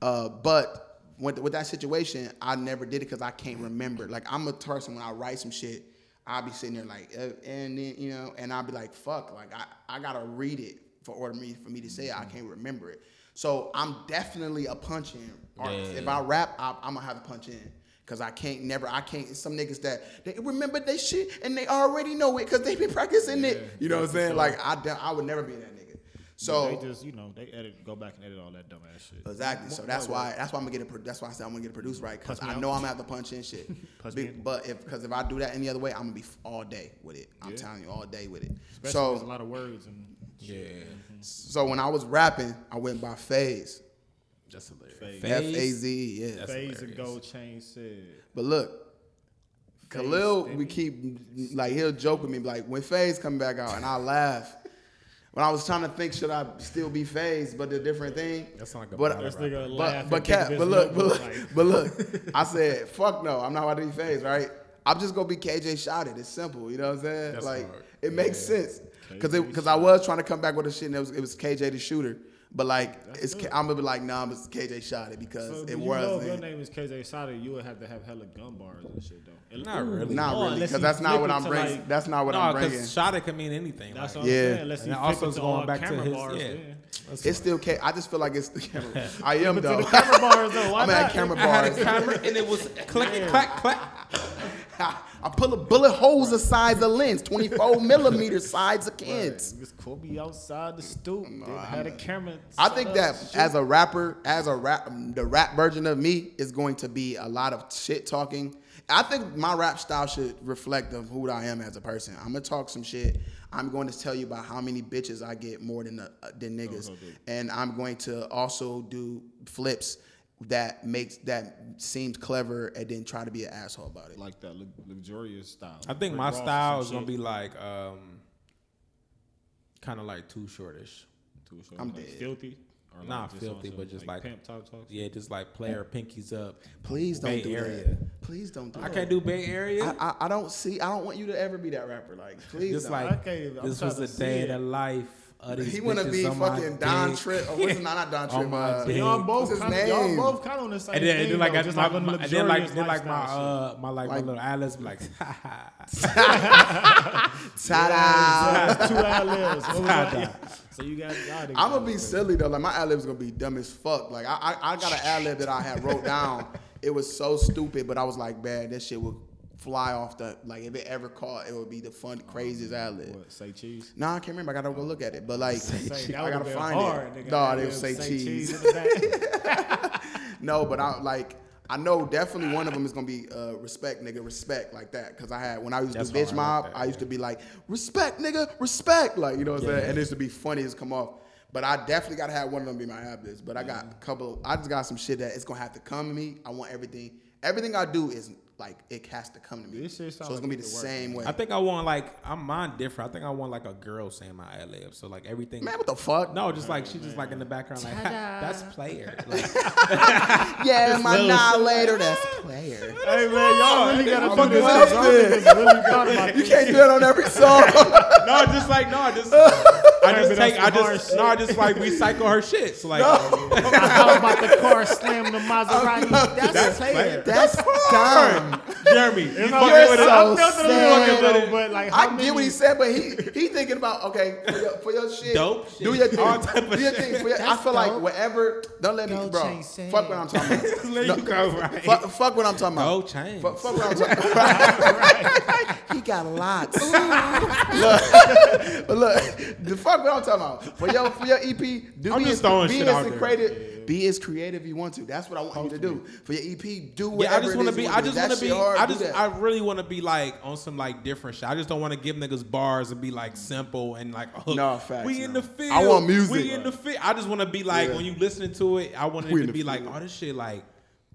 S1: uh, but with, with that situation, I never did it because I can't remember. Like, I'm a person when I write some shit, I'll be sitting there like, uh, and then you know, and I'll be like, fuck, like I, I gotta read it for order me for me to say it. I can't remember it. So I'm definitely a punch in artist.
S2: Yeah.
S1: If I rap, I, I'm gonna have to punch in. Cause I can't never, I can't. Some niggas that they remember they shit and they already know it because they been practicing it. You know what I'm saying? Like I, I would never be that nigga. So
S3: they just, you know, they edit, go back and edit all that dumb ass shit.
S1: Exactly. So that's why that's why I'm gonna get it. That's why I said I'm gonna get it produced right because I
S3: out.
S1: know I'm gonna have to punch in shit. Be- but if because if I do that any other way, I'm gonna be all day with it. I'm
S3: Yeah.
S1: telling you, all day with it.
S3: Especially
S1: so
S3: there's a lot of words and
S2: Yeah.
S1: so when I was rapping, I went by Phase.
S2: That's hilarious.
S3: Phase.
S1: F A Z. Yeah.
S2: That's
S3: phase
S2: hilarious.
S3: and gold chain said.
S1: But look, Khalil,
S3: Phase,
S1: we keep like he'll joke with me like when Phase come back out, and I laugh. When I was trying to think, should I still be Phase, but a different thing.
S2: That's not like a
S1: But-
S2: battle rapper.
S3: nigga.
S1: But but
S3: and think of
S1: cap, but look, but look, but look. I said, fuck no, I'm not about to be phased, right? I'm just gonna be KJ shot it. It's simple, you know what I'm saying?
S2: That's
S1: like
S2: hard.
S1: it makes sense because because I was trying to come back with the shit and it was it was KJ the shooter, but like it's
S3: good.
S1: I'm gonna be like nah, it's KJ shot it because
S3: So
S1: it
S3: do you
S1: was.
S3: know if your name is KJ Sada, you would have to have hella gun bars and shit though. And-
S2: Not really.
S1: Not
S3: Oh,
S1: really,
S3: unless
S1: because
S3: you
S1: that's not what I'm bringing.
S3: like-
S1: that's not what
S2: no,
S1: I'm bringing.
S2: shot it can mean anything.
S3: That's
S2: like,
S3: what
S1: Yeah.
S3: I'm saying. Unless
S2: and
S3: you
S2: it also
S3: it
S2: is going back to
S3: camera
S2: his.
S3: bars,
S2: yeah.
S3: then.
S2: That's
S1: It's
S2: fine.
S1: still K. I just feel like it's the camera. I am though.
S3: the camera bars though, why
S1: I'm at
S3: not?
S1: camera
S2: I had a camera and it was clicking, clack, clack.
S1: I pull a bullet holes the size of lens, 24 millimeter sides of kids.
S3: Caught me outside the stoop. then had a camera.
S1: I think that as a rapper, as a rap, the rap version of me is going to be a lot of shit talking. I think my rap style should reflect of who I am as a person. I'm gonna talk some shit. I'm going to tell you about how many bitches I get more than uh, than niggas,
S3: do
S1: and I'm going to also do flips that makes that seems clever and then try to be an asshole about it.
S3: like that luxurious style.
S2: I think
S3: Rick
S2: my
S3: Ross
S2: style
S3: some
S2: is gonna be like, um, kind of like too shortish.
S3: Too short,
S1: I'm
S3: like
S1: dead.
S3: filthy. Or
S2: Not
S3: just
S2: filthy, but just like-
S3: pimp talk talk.
S2: Yeah, just like player pinkies up.
S1: Please don't
S2: Bay
S1: do
S2: Area.
S1: that. Please don't do
S2: I
S1: that.
S2: can't do Bay Area.
S1: I, I, I don't see. I don't want you to ever be that rapper. Like, please.
S2: just
S1: don't.
S2: like
S3: Okay, I'm
S2: this
S3: trying
S2: was
S3: to
S2: a
S3: see
S2: day
S3: it.
S2: in the life of these
S1: he want to be fucking Don
S2: dick.
S1: Trip. Or what's not not Don
S2: On
S1: Trip. Uh.
S3: Y'all both kind of y'all both kind of on the same
S2: And then,
S3: thing.
S2: and then like,
S3: though,
S2: I,
S3: just
S2: my,
S3: like on
S2: my- and then like,
S3: luxurious
S2: then like my uh, my like,
S1: Like-
S2: my little eyelids be like,
S1: Ta-da!
S3: two ad libs. What? So you got. y'all
S1: I'm gonna be silly though. Like my ad lib's gonna be dumb as fuck. Like I, I, I got an ad lib that I had wrote down. It was so stupid, but I was like, man, that shit would fly off the. Like if it ever caught, it would be the fun, craziest ad lib.
S3: What, say cheese.
S1: Nah, I can't remember. I gotta go look at it. But like,
S3: Say,
S1: I gotta find
S3: hard,
S1: it.
S3: nigga.
S1: No, they
S3: lib,
S1: would say, cheese.
S3: in the back.
S1: No, but I like I know definitely one of them is gonna be uh, respect, nigga, respect like that. Cause I had when I used to
S2: That's
S1: do bitch
S2: hard, I like
S1: mob,
S2: that,
S1: I used to be like respect, nigga, respect, like you know what I'm saying. And it used to be funny as come off. But I definitely gotta have one of them be my habits. But I got a couple. I just got some shit that it's gonna have to come to me. I want everything. Everything I do is like it has to come to me.
S3: This shit
S1: so it's
S3: like
S1: gonna be the same way.
S2: I think I want like I'm mine different. I think I want like a girl saying my ad lib. So like everything.
S1: Man, what the fuck?
S2: No, just like she's just like in the background, like that's player. Like,
S1: Yeah, my
S3: little
S1: later, that's player.
S3: Hey man, y'all really gotta
S1: I'm
S3: do this.
S1: fucking
S3: Y'all really
S1: You can't do it on every song.
S2: no, just like no, just I just take, I just, no, I just like recycle her shit. So like, oh
S3: How about the car slam the Maserati?
S4: That's,
S2: That's
S4: fair.
S2: fair.
S4: That's dumb.
S2: Jeremy, you
S3: It's
S2: fucking
S3: okay,
S2: with it.
S3: I
S4: so
S3: felt it a
S4: sad.
S3: little but like,
S1: I
S3: many,
S1: get what he said, but he he thinking about okay for your, for your shit.
S2: Dope
S1: Do your thing.
S2: All type of
S1: do your
S2: shit.
S1: thing. Your, I
S4: That's
S1: feel like whatever. Don't let me,
S4: Go
S1: bro. Fuck what I'm talking about.
S2: Let
S1: No,
S2: you go, right?
S1: Fuck, fuck what I'm talking about.
S2: Go change.
S1: Fuck, fuck what I'm talking about.
S4: He got lots.
S1: look, look, the fuck what I'm talking about. For your for your EP, do
S2: I'm
S1: be
S2: just
S1: as,
S2: throwing
S1: be
S2: shit
S1: as
S2: out there.
S1: creative. Be as creative you want to. That's what I want you to do. For your EP, do whatever
S2: Yeah, I just
S1: want to
S2: be. I just want to be. I just. I really want to be like on some like different shit. I just don't want to give niggas bars and be like simple and like a hook.
S1: No, facts,
S2: We in the field.
S1: I want music.
S2: We in the field. I just want to be like
S1: Yeah.
S2: when you listening to it. I want it
S1: We
S2: to
S1: the
S2: be like,
S1: field.
S2: oh, this shit like.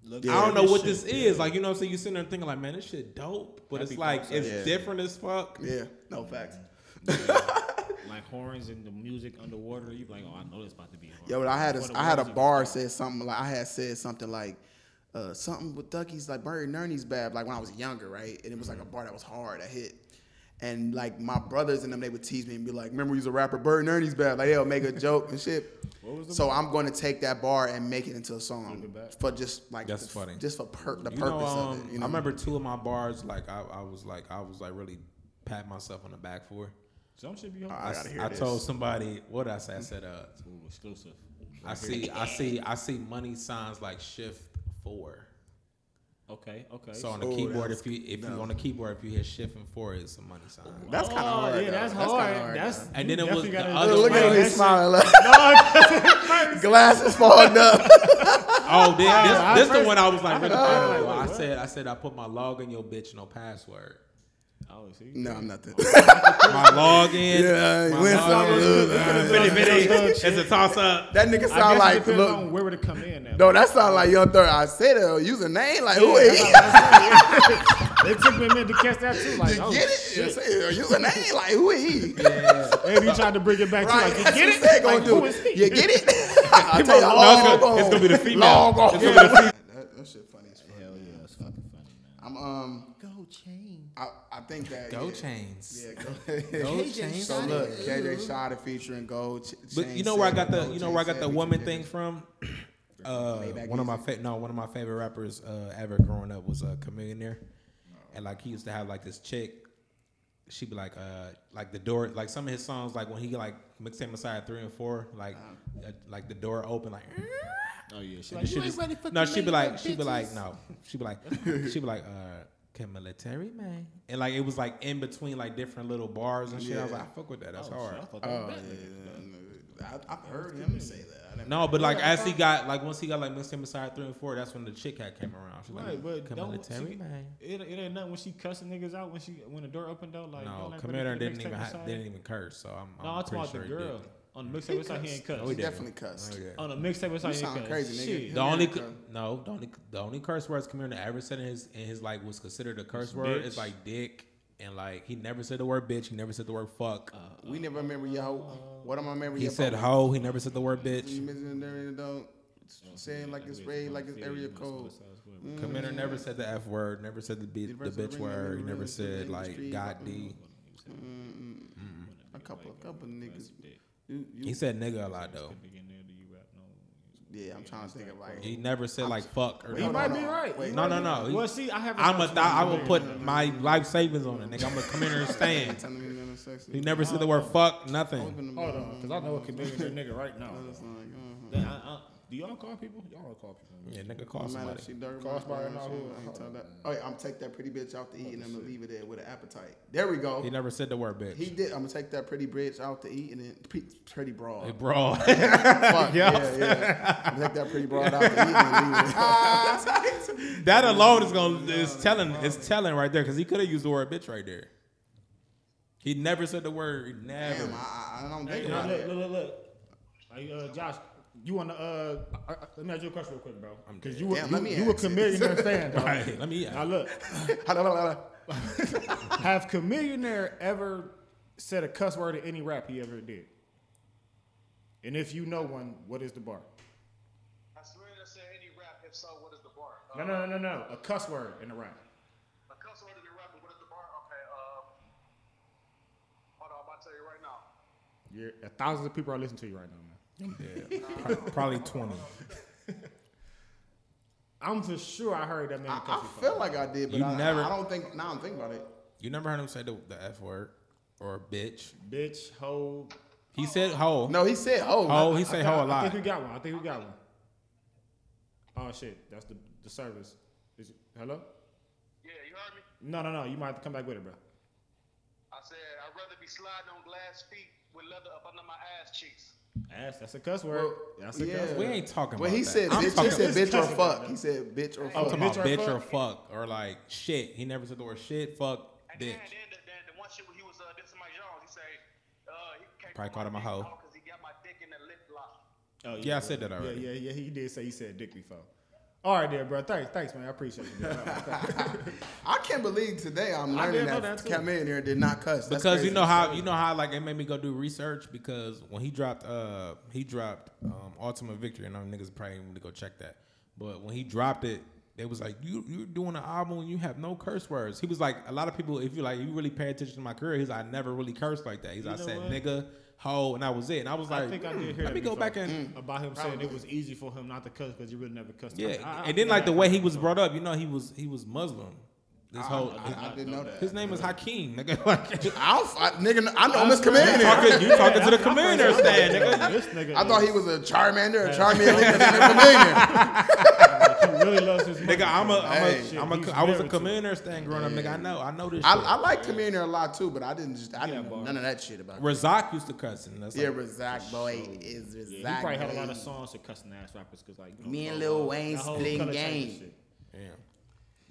S1: Yeah,
S2: I don't know
S3: this
S2: what
S3: shit,
S2: this is. Like you know, what I'm saying you sitting there thinking like, man, this shit dope, but
S3: That'd
S2: it's
S3: be
S2: like
S3: concept.
S2: it's
S1: Yeah.
S2: different as fuck.
S1: Yeah, no facts.
S3: like horns and the music underwater. You be like, oh, I know this about to be. Hard.
S1: Yo, but I had
S3: Before
S1: a, I had a bar
S3: start.
S1: said something like I had said something like uh, something with Ducky's like Barry Nerney's bad like when I was younger, right? And it was like a bar that was hard, that hit. And like my brothers and them, they would tease me and be like, "Remember, he's a rapper. Barry Nerney's bad." Like they'll make a joke and shit.
S3: was the
S1: So I'm going to take that bar and make it into a song
S3: Flip it back.
S1: for just like
S2: That's
S1: the-
S2: funny.
S1: just for per- the
S2: You
S1: purpose
S2: know, um,
S1: of it. You know?
S2: I remember two of my bars. Like I, I was like, I was like really pat myself on the back for.
S3: Some should be hard.
S1: I gotta hear
S2: I
S1: this.
S2: told somebody what did I say. I said, uh,
S3: Ooh, exclusive.
S2: I see, I see, I see money signs like shift four.
S3: Okay, okay.
S2: So on the
S1: Oh,
S2: keyboard, if you if you on the keyboard, if you hit shift and four, it's a money sign.
S1: That's kind of
S3: Oh,
S1: hard.
S3: Yeah,
S1: though.
S3: that's
S1: kinda
S3: hard. That's
S2: And then it was
S3: definitely
S2: the other
S3: do
S1: Look at him, he's smiling. Like,
S3: No, it's-
S1: glasses fogged up.
S2: Oh, this,
S3: I
S2: this, this the one I was like, really
S3: I
S2: proud
S3: was
S2: of.
S3: like,
S2: I said, I said, I put my log in your bitch, no password.
S3: Oh, see?
S1: no, I'm not that.
S2: My login,
S1: Yeah,
S2: my
S1: went
S2: login,
S1: some-
S2: bitty, bitty, it's a toss up.
S1: That nigga
S3: I
S1: sound
S3: guess
S1: like
S3: it depends
S1: look.
S3: on where would it come in. At.
S1: No, that sound like Young Third. I said it. Username, like who
S3: Yeah,
S1: is he?
S3: that's what it took me a minute to catch that too. Like, oh,
S1: get it?
S3: shit.
S1: Say it. Username, like who is he?
S3: And he tried to bring it back
S1: Right,
S3: to like, you get
S1: he said
S3: it?
S1: gonna
S3: Like,
S1: do.
S3: who is he?
S1: You get it? I tell you,
S3: on,
S1: long
S2: No, it's gonna,
S1: ago.
S2: it's gonna be the female.
S1: Long ago.
S2: It's gonna be the female.
S1: That, that shit funny as fuck.
S3: Hell yeah, it's fucking funny, man.
S1: I'm um,
S4: Go chain.
S1: I, I think that
S2: Go
S1: yeah,
S2: chains.
S1: Yeah, go.
S2: Go chains.
S1: so look,
S4: it.
S1: KJ Shada featuring Gold. Ch-
S2: But you know where I got the
S1: Gold
S2: you know where I got the woman thing from? Uh, one of my fa- no one of my favorite rappers uh, ever growing up was a uh, Chamillionaire, and like he used to have like this chick. She'd be like, uh, like the door, like some of his songs, like when he like mixed him aside three and four, like,
S1: Uh-huh.
S2: uh, like the door open, like.
S3: Oh yeah, shit.
S2: and
S4: you
S2: she'd
S4: ain't
S2: just-
S4: ready for
S2: no, she'd be like, she'd be like, no, she'd be like, she'd be like, uh, can military man, and like it was like in between like different little bars and shit. I was like, I fuck with that. That's
S3: Oh,
S2: hard.
S3: shit, I thought that
S1: Oh
S3: was
S1: yeah,
S3: bad.
S1: yeah, I, I've heard him say that.
S2: No, but like as he got like once he got like Mixtape Messiah three and four, that's when the chick hat came around. She's
S3: Right,
S2: like,
S3: but
S2: "Come military
S3: she-
S2: man."
S3: It, it ain't nothing when she cussing niggas out when she when the door opened though. Like
S2: No,
S3: y'all
S2: Commander
S3: ready for the
S2: didn't even ha- didn't even curse. So I'm.
S3: No,
S2: I'm
S3: I'm talking about the
S2: sure he
S3: girl
S2: did.
S3: On the mixtape. Messiah he ain't cuss.
S2: No,
S1: he
S2: didn't.
S1: definitely cussed.
S2: Oh, no, he.
S3: On the mixtape Messiah he ain't
S1: sound
S3: cuss.
S1: crazy, nigga.
S3: Shit.
S2: The only
S1: cuss.
S2: no, the only the only curse words Commander ever said in his in his like was considered a curse
S3: It's
S2: word
S3: bitch.
S2: is like dick and like he never said the word bitch. He never said the word fuck.
S1: Uh, we never remember yo. Uh, what am I remember?
S2: he said
S1: about-
S2: hoe. He never said the word
S1: You
S2: bitch.
S1: missing there, don't say it like it's raid, like it's area code.
S2: Commander never said the f word. Never said the, b- the
S1: Universal
S2: bitch word. He
S1: never
S2: never
S1: said
S2: said
S1: the
S2: like
S1: industry,
S2: God
S1: but-
S2: D.
S1: A couple, a couple niggas. You,
S2: He said nigga a lot though.
S1: yeah, I'm trying to think of like.
S2: He never said like fuck or
S3: He
S1: Hold
S3: might
S1: on,
S3: be
S1: hold
S3: right.
S1: Wait.
S2: No, no, no. He-
S3: Well, see, I haven't.
S2: I'm a
S3: watched
S2: th- I
S3: the
S2: will
S3: movie.
S2: put my life savings on it, nigga. I'm a commander stand.
S1: Telling me that it's sexy.
S2: He never said the oh, word oh. fuck, nothing.
S3: Hold on, because I know a comedian that nigga right now.
S1: It's like.
S3: Then I- I- Do y'all call people? Y'all don't call people.
S2: Yeah, nigga, call somebody.
S1: she dirty,
S3: Call somebody
S1: I
S3: now,
S1: ain't
S3: who-
S1: tell that. Oh, yeah, I'm gonna take that pretty bitch out to eat and I'm gonna leave it there with an appetite. There we go.
S2: He never said the word bitch.
S1: He did. I'm gonna take that pretty bitch out to eat and then pretty broad.
S2: Hey, bro.
S1: Fuck, yeah, yeah. I'm gonna take that pretty broad out to eat and leave it.
S2: that alone is gonna is telling is telling right there because he could have used the word bitch right there. He never said the word. Never.
S1: Damn, I, I- I don't think
S3: look,
S1: about
S3: look,
S1: it.
S3: look, look, look. Hey, uh, Josh, you want to? Uh, I, I, let me ask you a question real quick, bro. Because you, were-
S1: Damn,
S3: you,
S1: let me
S3: you a
S1: ask it.
S3: Chamillionaire fan, dog.
S2: Right. Let me.
S3: Now look, have Chamillionaire ever said a cuss word in any rap he ever did? And if you know one, what is the bar?
S5: I swear to say any rap. If so, what is the bar?
S3: No, no, no, no, no. A cuss word in a rap.
S5: A cuss word in the rap. What is the bar? Okay. Um. Hold on. I'm about to tell you right now.
S3: You're, thousands of people are listening to you right now, man.
S2: Yeah, probably, probably twenty.
S3: I'm for sure I heard that man.
S1: I,
S3: cuss
S1: I feel like I did, but
S2: You
S1: I,
S2: never-
S1: I don't think. Now I'm thinking about it.
S2: You never heard him say the, the f word or bitch?
S3: bitch, hoe.
S2: He said hoe.
S1: No, he said, "Oh,
S2: Oh, he say
S3: I,
S2: hoe a
S3: I
S2: lot.
S3: I think we got one. I think we got one. Oh shit, that's the the service. Is it, hello?
S5: Yeah, you heard me?
S3: No, no, no. You might have to come back with it, bro.
S5: I said I'd rather be sliding on glass feet with leather up under my ass cheeks.
S3: Ass. That's a cuss word.
S1: Well,
S3: that's a
S1: yeah.
S3: cuss
S2: We ain't talking
S1: Well,
S2: about
S1: he
S2: that.
S1: said,
S2: I'm
S1: bitch, he said, bitch or fuck.
S3: about
S1: He said, bitch or fuck.
S2: I'm
S1: fuck.
S2: talking about
S3: bitch or
S2: bitch or
S3: fuck?
S2: fuck or like shit. He never said the word shit, fuck,
S5: And
S2: bitch.
S5: then, then, the, then the one shit when he was uh, dissing Mike Jones, he say, uh, he can't
S2: Probably
S5: put
S2: called him a
S5: my
S2: hoe.
S5: dick on 'cause he got my dick in the lip lock.
S3: Oh,
S2: Yeah, I said that already.
S3: Yeah, yeah, yeah. He did say he said dick before. All right, there, bro. Thanks, thanks, man. I appreciate it. bro. All right, thanks.
S1: I can't believe today I'm
S3: I
S1: learning
S3: didn't know
S1: that,
S3: that, too.
S1: came in here and did not cuss. That's
S2: because you
S1: crazy.
S2: know how you know how like it made me go do research because when he dropped uh he dropped um Ultimate Victory and I know niggas probably need to go check that. But when he dropped it, they was like, You you're doing an album and you have no curse words. He was like a lot of people if you like you really pay attention to my career, he's like, I never really cursed like that. He's like, I
S3: know
S2: said
S3: what?
S2: nigga, hoe, and that was it. And I was like,
S3: I think I hmm, did hear
S2: let me go
S3: before.
S2: back and mm.
S3: about him saying it was easy for him not to cuss because he really never cussed.
S2: Yeah,
S3: I- I
S2: and then like
S3: I
S2: the way he was brought up, you know, he was he was Muslim. This whole
S1: I, I didn't know that.
S2: his name is Hakeem, nigga. Like,
S1: I don't, I, nigga, I know him as
S2: you
S1: Commander.
S2: talking, you talking to the commander stand, nigga.
S3: This nigga,
S1: I thought he was a Charmander or Charmander. Commander.
S3: he really loves his
S2: Nigga, I'm a, I'm
S1: Hey.
S2: a,
S3: Shit,
S2: I'm a,
S3: he's
S2: I was a
S3: married to-
S2: commander stand growing up, nigga. I know, I know this.
S1: I,
S2: shit.
S1: I like Commander a lot too, but I didn't just, I didn't
S3: Yeah,
S1: know
S3: bar.
S1: none of that shit about him.
S2: Razak used to cuss, and that's
S1: Yeah,
S2: like,
S1: Razak boy is Razak.
S3: Yeah, he probably had a lot
S1: boy.
S3: of songs to cussing ass rappers because like you know,
S1: Me and Lil Wayne
S3: that whole
S1: splitting
S3: color change
S1: game.
S3: shit.
S2: yeah.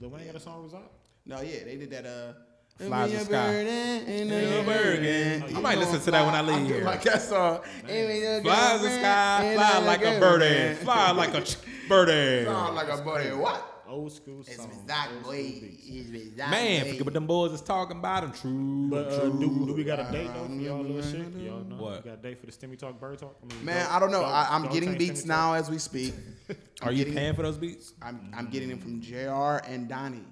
S3: Lil Wayne got a song with Rock?
S1: No, yeah, they did that. Uh,
S2: Flies
S1: in the
S2: sky.
S1: bird and- and
S2: Be a
S1: a
S2: bird,
S1: bird. You
S2: I might listen to that when I leave
S1: do
S2: here.
S1: Like that song.
S2: Fly the sky, fly like a birdie, fly like a ch- birdie.
S1: Fly like a buddy. What?
S3: Old school
S1: It's
S3: song.
S1: Razak
S3: old
S1: boy.
S3: school beats.
S1: It's Razak
S2: Man,
S1: boy.
S2: forget what them boys is talking about. Them true,
S3: But uh,
S2: true.
S3: do, do we got a date though for y'all little shit? Y'all know?
S2: What?
S3: We got a date for the Stimmy Talk, Bird Talk? I mean,
S1: Man,
S3: dog-
S1: I don't know.
S3: dog-
S1: I, I'm
S3: dog
S1: getting beats now
S3: Talk?
S1: as we speak.
S2: Are you
S1: getting-
S2: paying for those beats?
S1: I'm, I'm getting them from JR and Donnie.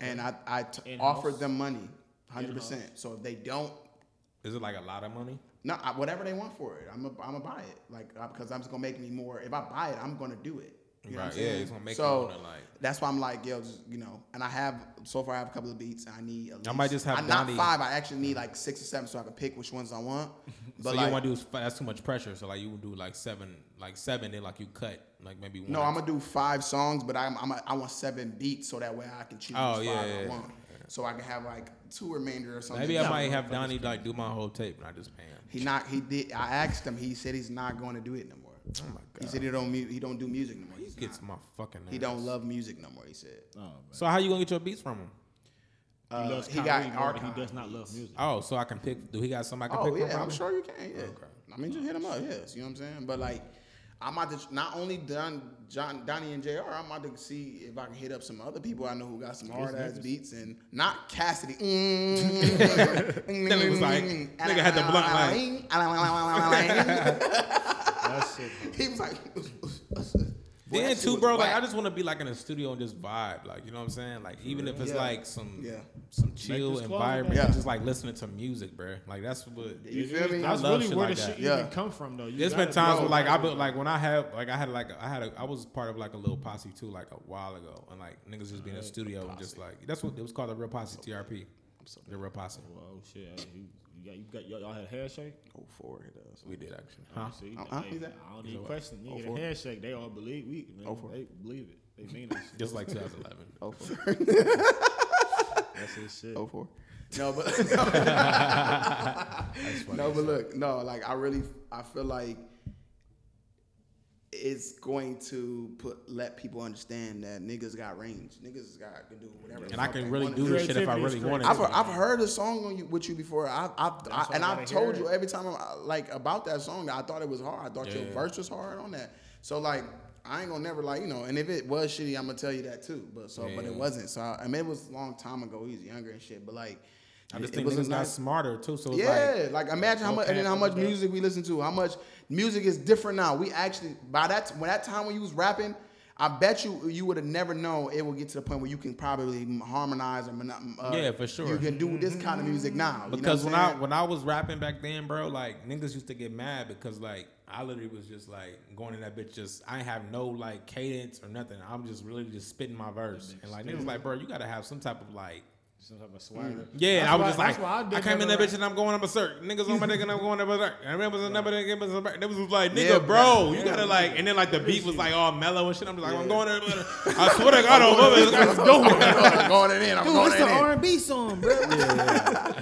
S3: Okay.
S1: And I, I t-
S3: In-house?
S1: offered them money, 100%. So if they don't,
S2: Is it like a lot of money?
S1: no, I, whatever they want for it, I'm going I'm to buy it. Like, because I'm just going to make me more. If I buy it, I'm going to do it. You
S2: Right,
S1: I'm
S2: yeah, it's gonna make you
S1: so
S2: wanna, like-
S1: that's why I'm like, yo, just, you know, and I have, so far I have a couple of beats. I need least,
S2: I might just have
S1: I, not five, I actually need like six or seven so I can pick which ones I want. But
S2: so
S1: like,
S2: you want to do that's too much pressure. So like you would do like seven, like seven, then like you cut like maybe one.
S1: No, I'm gonna do five songs, but I'm, I'm a, I want seven beats so that way I can choose
S2: Oh, yeah,
S1: five
S2: yeah,
S1: I
S2: yeah.
S1: want. So I can have like two remainder or something.
S2: Maybe I might have Donnie like do my whole tape and I just pay him.
S1: He not he did. I asked him. He said he's not going to do it no more.
S2: Oh my god.
S1: He said he don't he don't do music no more.
S2: He
S1: He's
S2: gets
S1: not.
S2: my fucking.
S1: Name.
S2: He
S1: don't love music no more. He said.
S3: Oh, man.
S2: So how you gonna get your beats from him?
S1: Uh,
S3: he loves
S1: he got
S3: more, he does not love music.
S2: Oh, so I can pick. Do he got somebody I can
S1: Oh
S2: pick
S1: yeah,
S2: from?
S1: I'm sure you can. Yeah.
S2: Okay.
S1: I mean, just hit him up. Yes, you know what I'm saying. But like, I'm about to not only Don, John, Donnie and Jr. I'm about to see if I can hit up some other people I know who got some hard ass beats and not Cassidy.
S2: Then it was like, nigga had the blunt
S3: That shit.
S1: he was like. Boy,
S2: Then
S1: that shit
S2: too, bro. Like
S1: whack.
S2: I just want to be like in a studio and just vibe, like you know what I'm saying. Like even if it's
S1: Yeah.
S2: like some
S1: Yeah.
S2: some chill
S3: this
S2: environment,
S1: man.
S2: just like listening to music, bro. Like that's what.
S1: You feel me?
S3: That's
S2: love
S3: really
S2: shit
S3: where
S2: like
S3: the shit
S1: yeah.
S3: even come from, though. You
S2: There's been times where like I
S3: that.
S2: been like when I have like I had like I had a I was part of like a little posse too like a while ago and like niggas just be in the studio and just like that's what it was called the real posse TRP. The real posse.
S3: Well, oh shit, uh, you, you got you got y'all, y'all had a handshake.
S1: Oh, four it does.
S2: We did actually. Huh?
S3: See,
S1: Uh-uh,
S3: hey,
S1: he's
S3: I don't
S2: he's
S3: need
S2: at
S3: question. You
S1: Oh,
S3: get a handshake, they all believe we. Man,
S1: Oh, four.
S3: they believe it. They mean it.
S2: Just like 2011.
S1: Oh, four.
S3: That's his shit.
S1: oh, four. No, but no, but look, no, like I really, I feel like it's going to put let people understand that niggas got range. Niggas got can do whatever.
S2: And I can really do this shit if I
S3: Creativity is
S2: really wanted
S1: I've,
S2: to.
S1: I've heard a song on you, with you before. I've, I've I, and
S3: I
S1: I've told you every time I'm like about that song. I thought it was hard. I thought your verse was hard on that. So like, I ain't gonna never like you know. And if it was shitty, I'm gonna tell you that too. But so, but it wasn't. So I, I mean, it was a long time ago. He was younger and shit. But like,
S2: I just
S1: it-
S2: think
S1: it was a
S2: niggas got smarter too. So
S1: yeah,
S2: like
S1: like, imagine how much and then how much music we listen to. How much music is different now. We actually by that when that time when you was rapping, I bet you you would have never known it will get to the point where you can probably harmonize or mono- uh,
S2: Yeah, for sure.
S1: You can do this kind of music now. you know
S2: Because when
S1: I'm
S2: I
S1: saying?
S2: when I was rapping back then, bro, like niggas used to get mad because like I literally was just like going in that bitch just I ain't have no like cadence or nothing. I'm just really just spitting my verse. And like niggas like, bro, you gotta have some type of like
S3: Some type of swagger. Mm.
S2: yeah,
S3: That's
S2: I was
S3: why-
S2: just like,
S3: that's why
S2: I, came in that bitch and I'm going up a berserk. Niggas on my dick and I'm going up a berserk. And remember another nigga give us a berserk. Niggas was like, nigga,
S1: Yeah,
S2: bro,
S1: yeah.
S2: you gotta like, and then like the beat was like all mellow and shit. I'm just like, I'm going there. I swear to God, I'm over. This guy's going.
S1: I'm going in. I'm
S4: Dude,
S1: going
S4: it's an. R and B song, bro.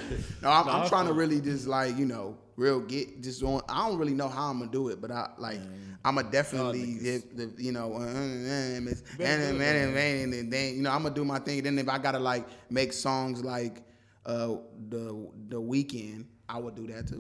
S1: No, I'm, I'm trying to really just like you know, real get just on. I don't really know how I'm gonna do it, but I like I'm gonna definitely get the you know, uh, uh, uh, and and then you know I'm gonna do my thing. Then if I gotta like make songs like uh the the Weeknd, I would do that too.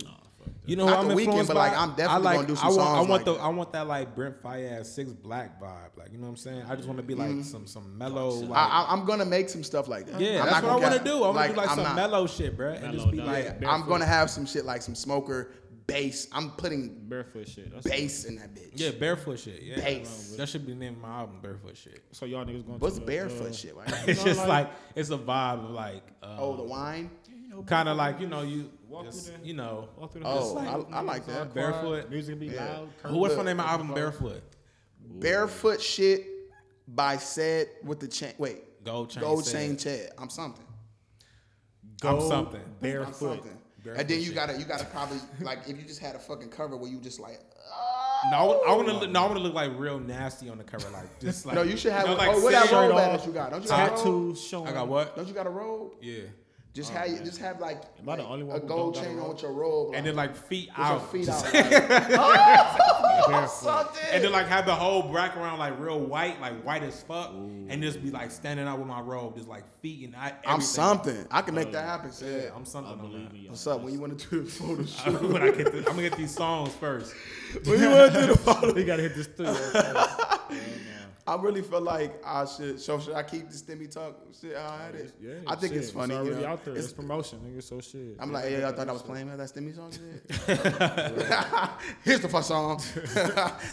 S2: You know
S1: Not
S2: who I'm
S1: the Weeknd,
S2: influenced
S1: but,
S2: by?
S1: like, I'm definitely
S2: I like,
S1: gonna do some
S2: I want, I
S1: songs
S2: want
S1: like
S2: the, I want that like Brent Faiyaz Six Black vibe, like you know what I'm saying. I just want to be like
S1: Mm-hmm.
S2: some some mellow, like
S1: I, I, I'm gonna make some stuff like that.
S2: yeah,
S1: I'm
S2: that's
S1: not
S2: what I want to do. I want to do like
S1: I'm
S2: some
S1: not-
S2: mellow shit, bro, and just be
S3: dog.
S2: like,
S1: Like,
S3: Barefoot.
S1: I'm gonna have some shit like some smoker bass. I'm putting
S3: Barefoot shit. That's
S1: bass in that bitch.
S2: yeah, barefoot shit. Yeah,
S1: Bass.
S2: that should be the name of my album, barefoot shit.
S3: So y'all niggas going
S1: What's
S3: to the,
S1: barefoot
S3: uh,
S1: shit? Right?
S2: It's just
S3: like-
S2: like it's a vibe of like, uh,
S1: oh, the wine.
S2: Kind of like you know you,
S3: Walk
S2: just,
S3: through the-
S2: you know,
S3: Walk through the
S1: Oh,
S3: hood,
S1: I- I like that.
S3: all
S2: Barefoot.
S3: Music be
S1: Yeah.
S3: loud.
S2: who what's the
S1: Look,
S2: name of the album? Barefoot.
S1: Barefoot shit by said with the chain. Wait,
S2: Gold chain.
S1: gold chain Chad. I'm something.
S2: I'm
S3: Go
S2: something.
S1: I'm
S3: Barefoot.
S1: something.
S2: Barefoot
S1: and then you
S2: shit.
S1: gotta you gotta probably like if you just had a fucking cover where you just like.
S2: No, I want- to. look- No, I ah. want to look like real nasty on the cover, like just like.
S1: no, you should have.
S2: know,
S1: oh,
S2: like
S1: what that
S2: sitting-
S1: robe
S3: shirt
S1: that you got? Don't you got?
S3: Tattoos showing.
S2: I got what?
S1: Don't you got a robe?
S2: Yeah,
S1: Just oh, have you just have like,
S3: Am I the only one
S1: a gold
S3: don't got a
S1: chain on with your robe,
S2: and then like feet
S1: with your
S2: out,
S1: feet
S2: just-
S1: out. Like, oh, something.
S2: and then like have the whole background like real white, like white as fuck, and just be like standing out with my robe, just like feet and I.
S1: I'm something. I can make that oh, happen.
S2: Yeah,
S1: Sid.
S2: I'm something.
S3: I believe y'all.
S1: What's up? When you want to do the photo shoot?
S2: when I get the, I'm gonna get these songs first.
S1: when you want to do the photo
S3: you gotta hit this through.
S1: Oh, I really feel like I should. So should I keep the stimmy talk? Shit, how I had oh, it.
S3: Yeah,
S1: I think
S3: shit,
S1: it's funny.
S3: It's
S1: you know?
S3: out there. It's,
S1: It's-
S3: promotion, nigga. So shit.
S1: I'm like, yeah, I thought I was playing that stimmy song. Shit. Here's the first song,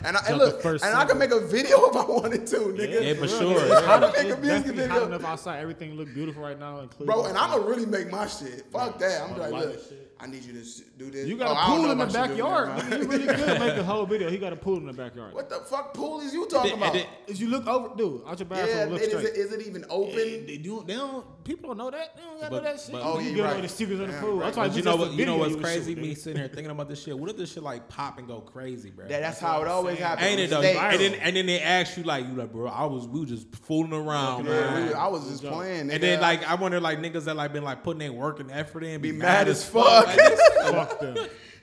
S1: and, I, and look, and I can make a video if I wanted to, nigga.
S2: Yeah, for
S3: real,
S2: sure.
S3: I hot,
S1: Make a music
S3: definitely hot
S1: video.
S3: enough outside. Everything look beautiful right now, including
S1: Bro, and I'ma really make my shit. Fuck that. I'm like, look,
S3: shit.
S1: I need you to do this.
S3: You got
S1: Oh,
S3: a
S1: I don't
S3: pool in the
S1: if I should do that,
S3: backyard.
S1: man.
S3: nigga. You really could make a whole video. He got a pool in the backyard.
S1: What the fuck pool is you talking
S2: And
S1: about?
S2: then-
S3: Is you look over, dude, out your
S1: Yeah,
S3: look
S1: it- is,
S3: straight.
S1: it, is it even open?
S3: They, they do. They don't. People don't know that. They don't gotta
S2: But-
S3: know that shit.
S2: but-
S1: Oh,
S3: you
S1: yeah,
S3: get
S1: right.
S3: know the secrets of the pool.
S1: right.
S3: That's why
S2: you know what? You know what's
S3: would
S2: crazy?
S3: shoot,
S2: Me sitting here thinking about this shit. What if this shit like pop and go crazy, bro?
S1: That, that's how it always happens.
S2: Ain't it though? And then and then they ask you like, you like, bro, I was we was just fooling around, man.
S1: I was just playing.
S2: and then like I wonder like niggas that like been like putting their work and effort in,
S1: be mad as fuck.
S2: Like, this-
S3: Fuck them.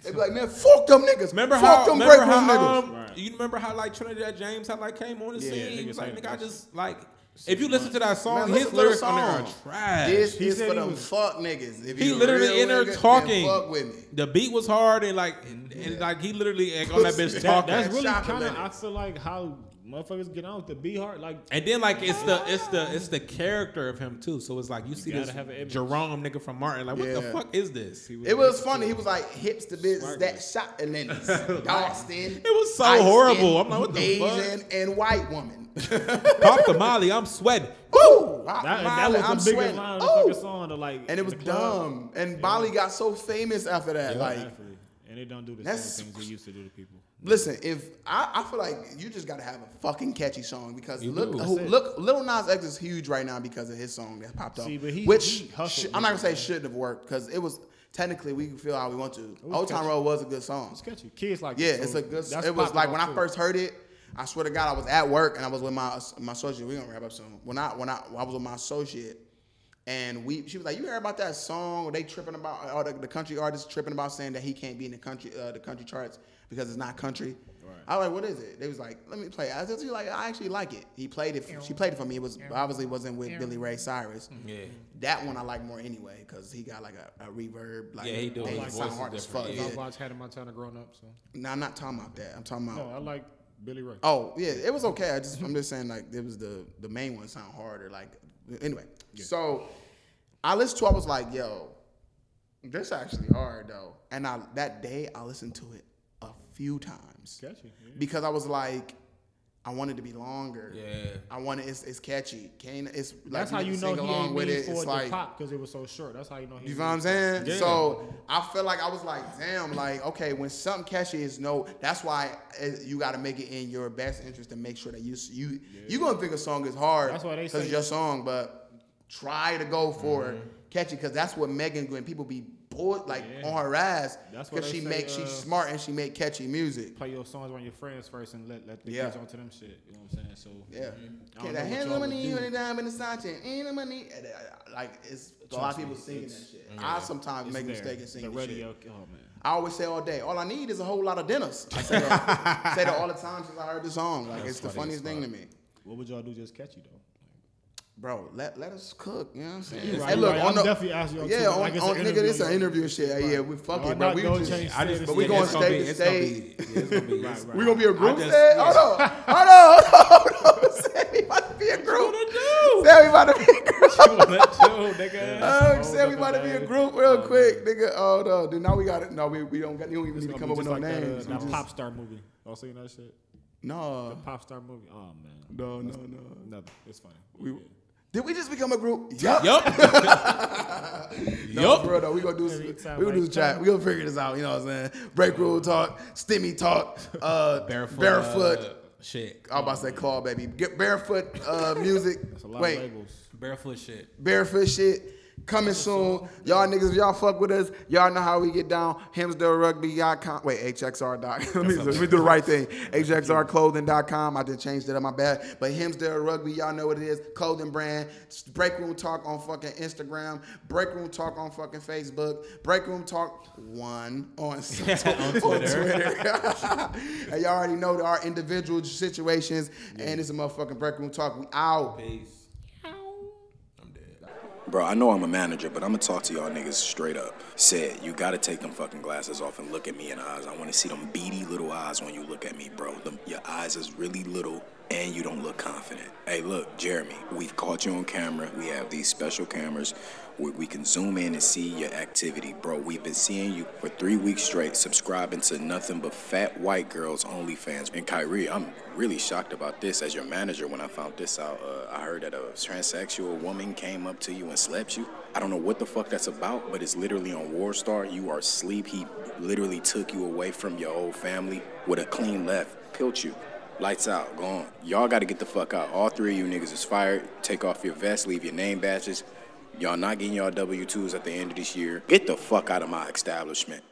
S1: they be like, man, fuck them niggas.
S2: remember
S1: fuck
S2: how?
S1: them
S2: Remember
S1: break room
S2: how?
S1: niggas.
S2: Um,
S3: Right.
S2: You remember how like Trinidad James had like came on the
S1: Yeah,
S2: scene? He was like, nigga, I just like. If you listen to that song,
S1: Man,
S2: his
S1: listen to the
S2: lyrics on there are trash.
S1: This
S3: He
S1: is for
S3: he
S1: them
S3: was-
S1: fuck niggas. If
S2: He literally in there
S1: nigga,
S2: talking.
S1: Fuck with me.
S2: The beat was hard and like and, and, like he literally like, on that bitch
S1: That-
S2: talking.
S3: That's really
S1: Shopping
S3: kind of.
S1: minute.
S3: I feel like how motherfuckers get on with the B heart. Like
S2: And then like it's the it's the it's the character of him too. So it's like you, see this
S3: have.
S2: Jerome nigga from Martin. Like what the fuck is this? It
S1: It was funny. He was like hips to business that shot and then Dawson.
S2: It was so
S1: light-skinned,
S2: horrible. I'm like, what the
S1: Asian and white woman.
S2: Pop the Molly, I'm sweating.
S1: Woo!
S3: that, and that was the
S1: I'm
S3: biggest
S1: sweating.
S3: line of the
S1: Ooh!
S3: fucking song. To like,
S1: And it was dumb. And Molly got so famous after that. Like,
S3: Exactly. and they don't do the
S1: That's-
S3: same things they used to do to people.
S1: Listen, if I, I feel like you just gotta have a fucking catchy song because
S2: You
S1: look, who, look, Lil Nas X is huge right now because of his song that popped up,
S3: See, but he-
S1: which
S3: he
S1: sh- I'm not gonna say
S3: it,
S1: shouldn't have worked because it was technically we can feel how we want to. Old Town. Road was a good song.
S3: It's catchy. Kids like
S1: Yeah,
S3: it,
S1: it's a good.
S3: that's
S1: It was like when I first heard it. I swear to God, I was at work and I was with my my associate. We gonna wrap up soon. When I when I, I was with my associate, and we she was like, "You heard about that song? Where they tripping about or the, the country artist tripping about saying that he can't be in the country uh, the country charts because it's not country." I was like, "What is it?" They was like, "Let me play." I was like, "I actually like it." He played it. For, she played it for me. It was obviously wasn't with Billy Ray Cyrus.
S2: Yeah.
S1: That one I like more anyway because he got like a, a reverb. Like
S2: Yeah, he do.
S1: They
S2: His
S1: sound
S2: voice is
S1: hard as
S2: different,
S1: fuck.
S2: yeah.
S3: I
S1: Yeah.
S3: watched Hannah Montana growing up, so
S1: No, I'm not talking about that. I'm talking about.
S3: no, I like Billy Ray.
S1: Oh yeah, it was okay. I just I'm just saying like it was the the main one sound harder. Like anyway, so I listened to. I was like, yo, this actually hard though. And I that day I listened to it a few times
S3: Catchy. Yeah.
S1: because I was like, I want it to be longer.
S2: Yeah.
S1: I want it. It's, it's catchy. Kane. It's like
S3: That's how you know he
S1: along with it. It's like
S3: pop because it was so short. That's how you know he.
S1: you know what I'm saying?
S3: Yeah.
S1: So I feel like I was like, damn, like okay, when something catchy is no, that's why uh, you got to make it in your best interest to make sure that you you you gonna think a song is hard.
S3: That's why they
S1: because
S3: say-
S1: your song, but try to go for
S3: Mm-hmm.
S1: catchy because that's what Megan when people be bored like
S3: Yeah.
S1: on her ass because she
S3: say,
S1: make
S3: uh,
S1: she's smart and she make catchy music.
S3: play your songs on your friends first and let let the
S1: Yeah.
S3: kids onto them shit. You know what I'm saying? So
S1: Yeah.
S3: I
S1: Okay,
S3: don't
S1: that
S3: know what
S1: hands on my knee
S3: do.
S1: when it down in the Sanchez, ain't on my knee. Uh, Like it's a lot of
S3: Trust me,
S1: people singing that
S3: it's-
S1: shit. I sometimes
S3: It's
S1: make a
S3: there.
S1: mistake in singing
S3: the
S1: shit.
S3: radio. Oh man.
S1: I always say all day, all I need is a whole lot of dinners. I say that, say that all the time since I heard the song. Like it's the funniest thing to me.
S3: What would y'all do just catchy though?
S1: Bro, let, let us cook, you know what I'm saying?
S3: You
S1: Hey, look,
S3: right.
S1: on
S3: I'm
S1: the,
S3: definitely asking you
S1: yeah, on,
S3: like
S1: on nigga, this an interview shit. Yeah, we fuck
S3: No,
S1: it, bro. We just,
S2: I just
S3: But
S1: we
S2: yeah,
S1: going state to state.
S2: yeah, it's gonna be-
S3: Right, right.
S1: we gonna be a group
S2: just-
S1: set?
S2: yeah.
S1: Hold on, hold on, hold on, hold on. Say we about to be a group. Say we about to be a group.
S3: Chill, nigga.
S1: Oh, say we about to be a group real quick, nigga. Oh no, dude, now we got it. No, we, we don't got. You don't even need to come up with no names.
S3: That, uh, that
S1: just-
S3: pop star movie. Y'all seen that shit?
S1: No, The
S3: Pop star movie. Oh man.
S1: no, no, no.
S3: Nothing. It's funny.
S1: We. Did we just become a group? Yup.
S2: Yup.
S1: No,
S2: yup.
S1: bro, no, we gonna do some, we gonna do
S3: I
S1: some chat. We gonna figure this out. You know what I'm saying? Break rule talk, stimmy talk, uh,
S2: Barefoot.
S1: barefoot.
S2: uh, shit.
S1: I'm about to say claw baby. Get barefoot uh, music.
S3: That's a lot
S1: Wait,
S3: of labels.
S2: Barefoot shit.
S1: barefoot shit coming soon. Y'all niggas, y'all fuck with us, y'all know how we get down. HimsdaleRugby.com. Wait, HXR. dot- let, me, let me do the right thing. HXRClothing.com. I did change that on my bad. But Himsdale Rugby, y'all know what it is. Clothing brand. Break Room Talk on fucking Instagram. Break Room Talk on fucking Facebook. Break Room Talk one on, on Twitter. and y'all already know our individual situations. And it's a motherfucking Break Room Talk. We out.
S2: Peace.
S6: Bro, I know I'm a manager, but I'm gonna talk to y'all niggas straight up. Said, you gotta take them fucking glasses off and look at me in the eyes. I wanna see them beady little eyes when you look at me, bro. Your eyes is really little and you don't look confident. Hey, look, Jeremy, we've caught you on camera. We have these special cameras we can zoom in and see your activity, bro. We've been seeing you for three weeks straight, subscribing to nothing but fat white girls OnlyFans. And Kyrie, I'm really shocked about this as your manager when I found this out. Uh, I heard that a transsexual woman came up to you and slept you. I don't know what the fuck that's about, but it's literally on WorldStar. You are asleep. He literally took you away from your old family with a clean left, killed you. Lights out, gone. Y'all gotta get the fuck out. All three of you niggas is fired. Take off your vests, leave your name badges. Y'all not getting y'all W 2s at the end of this year. Get the fuck out of my establishment.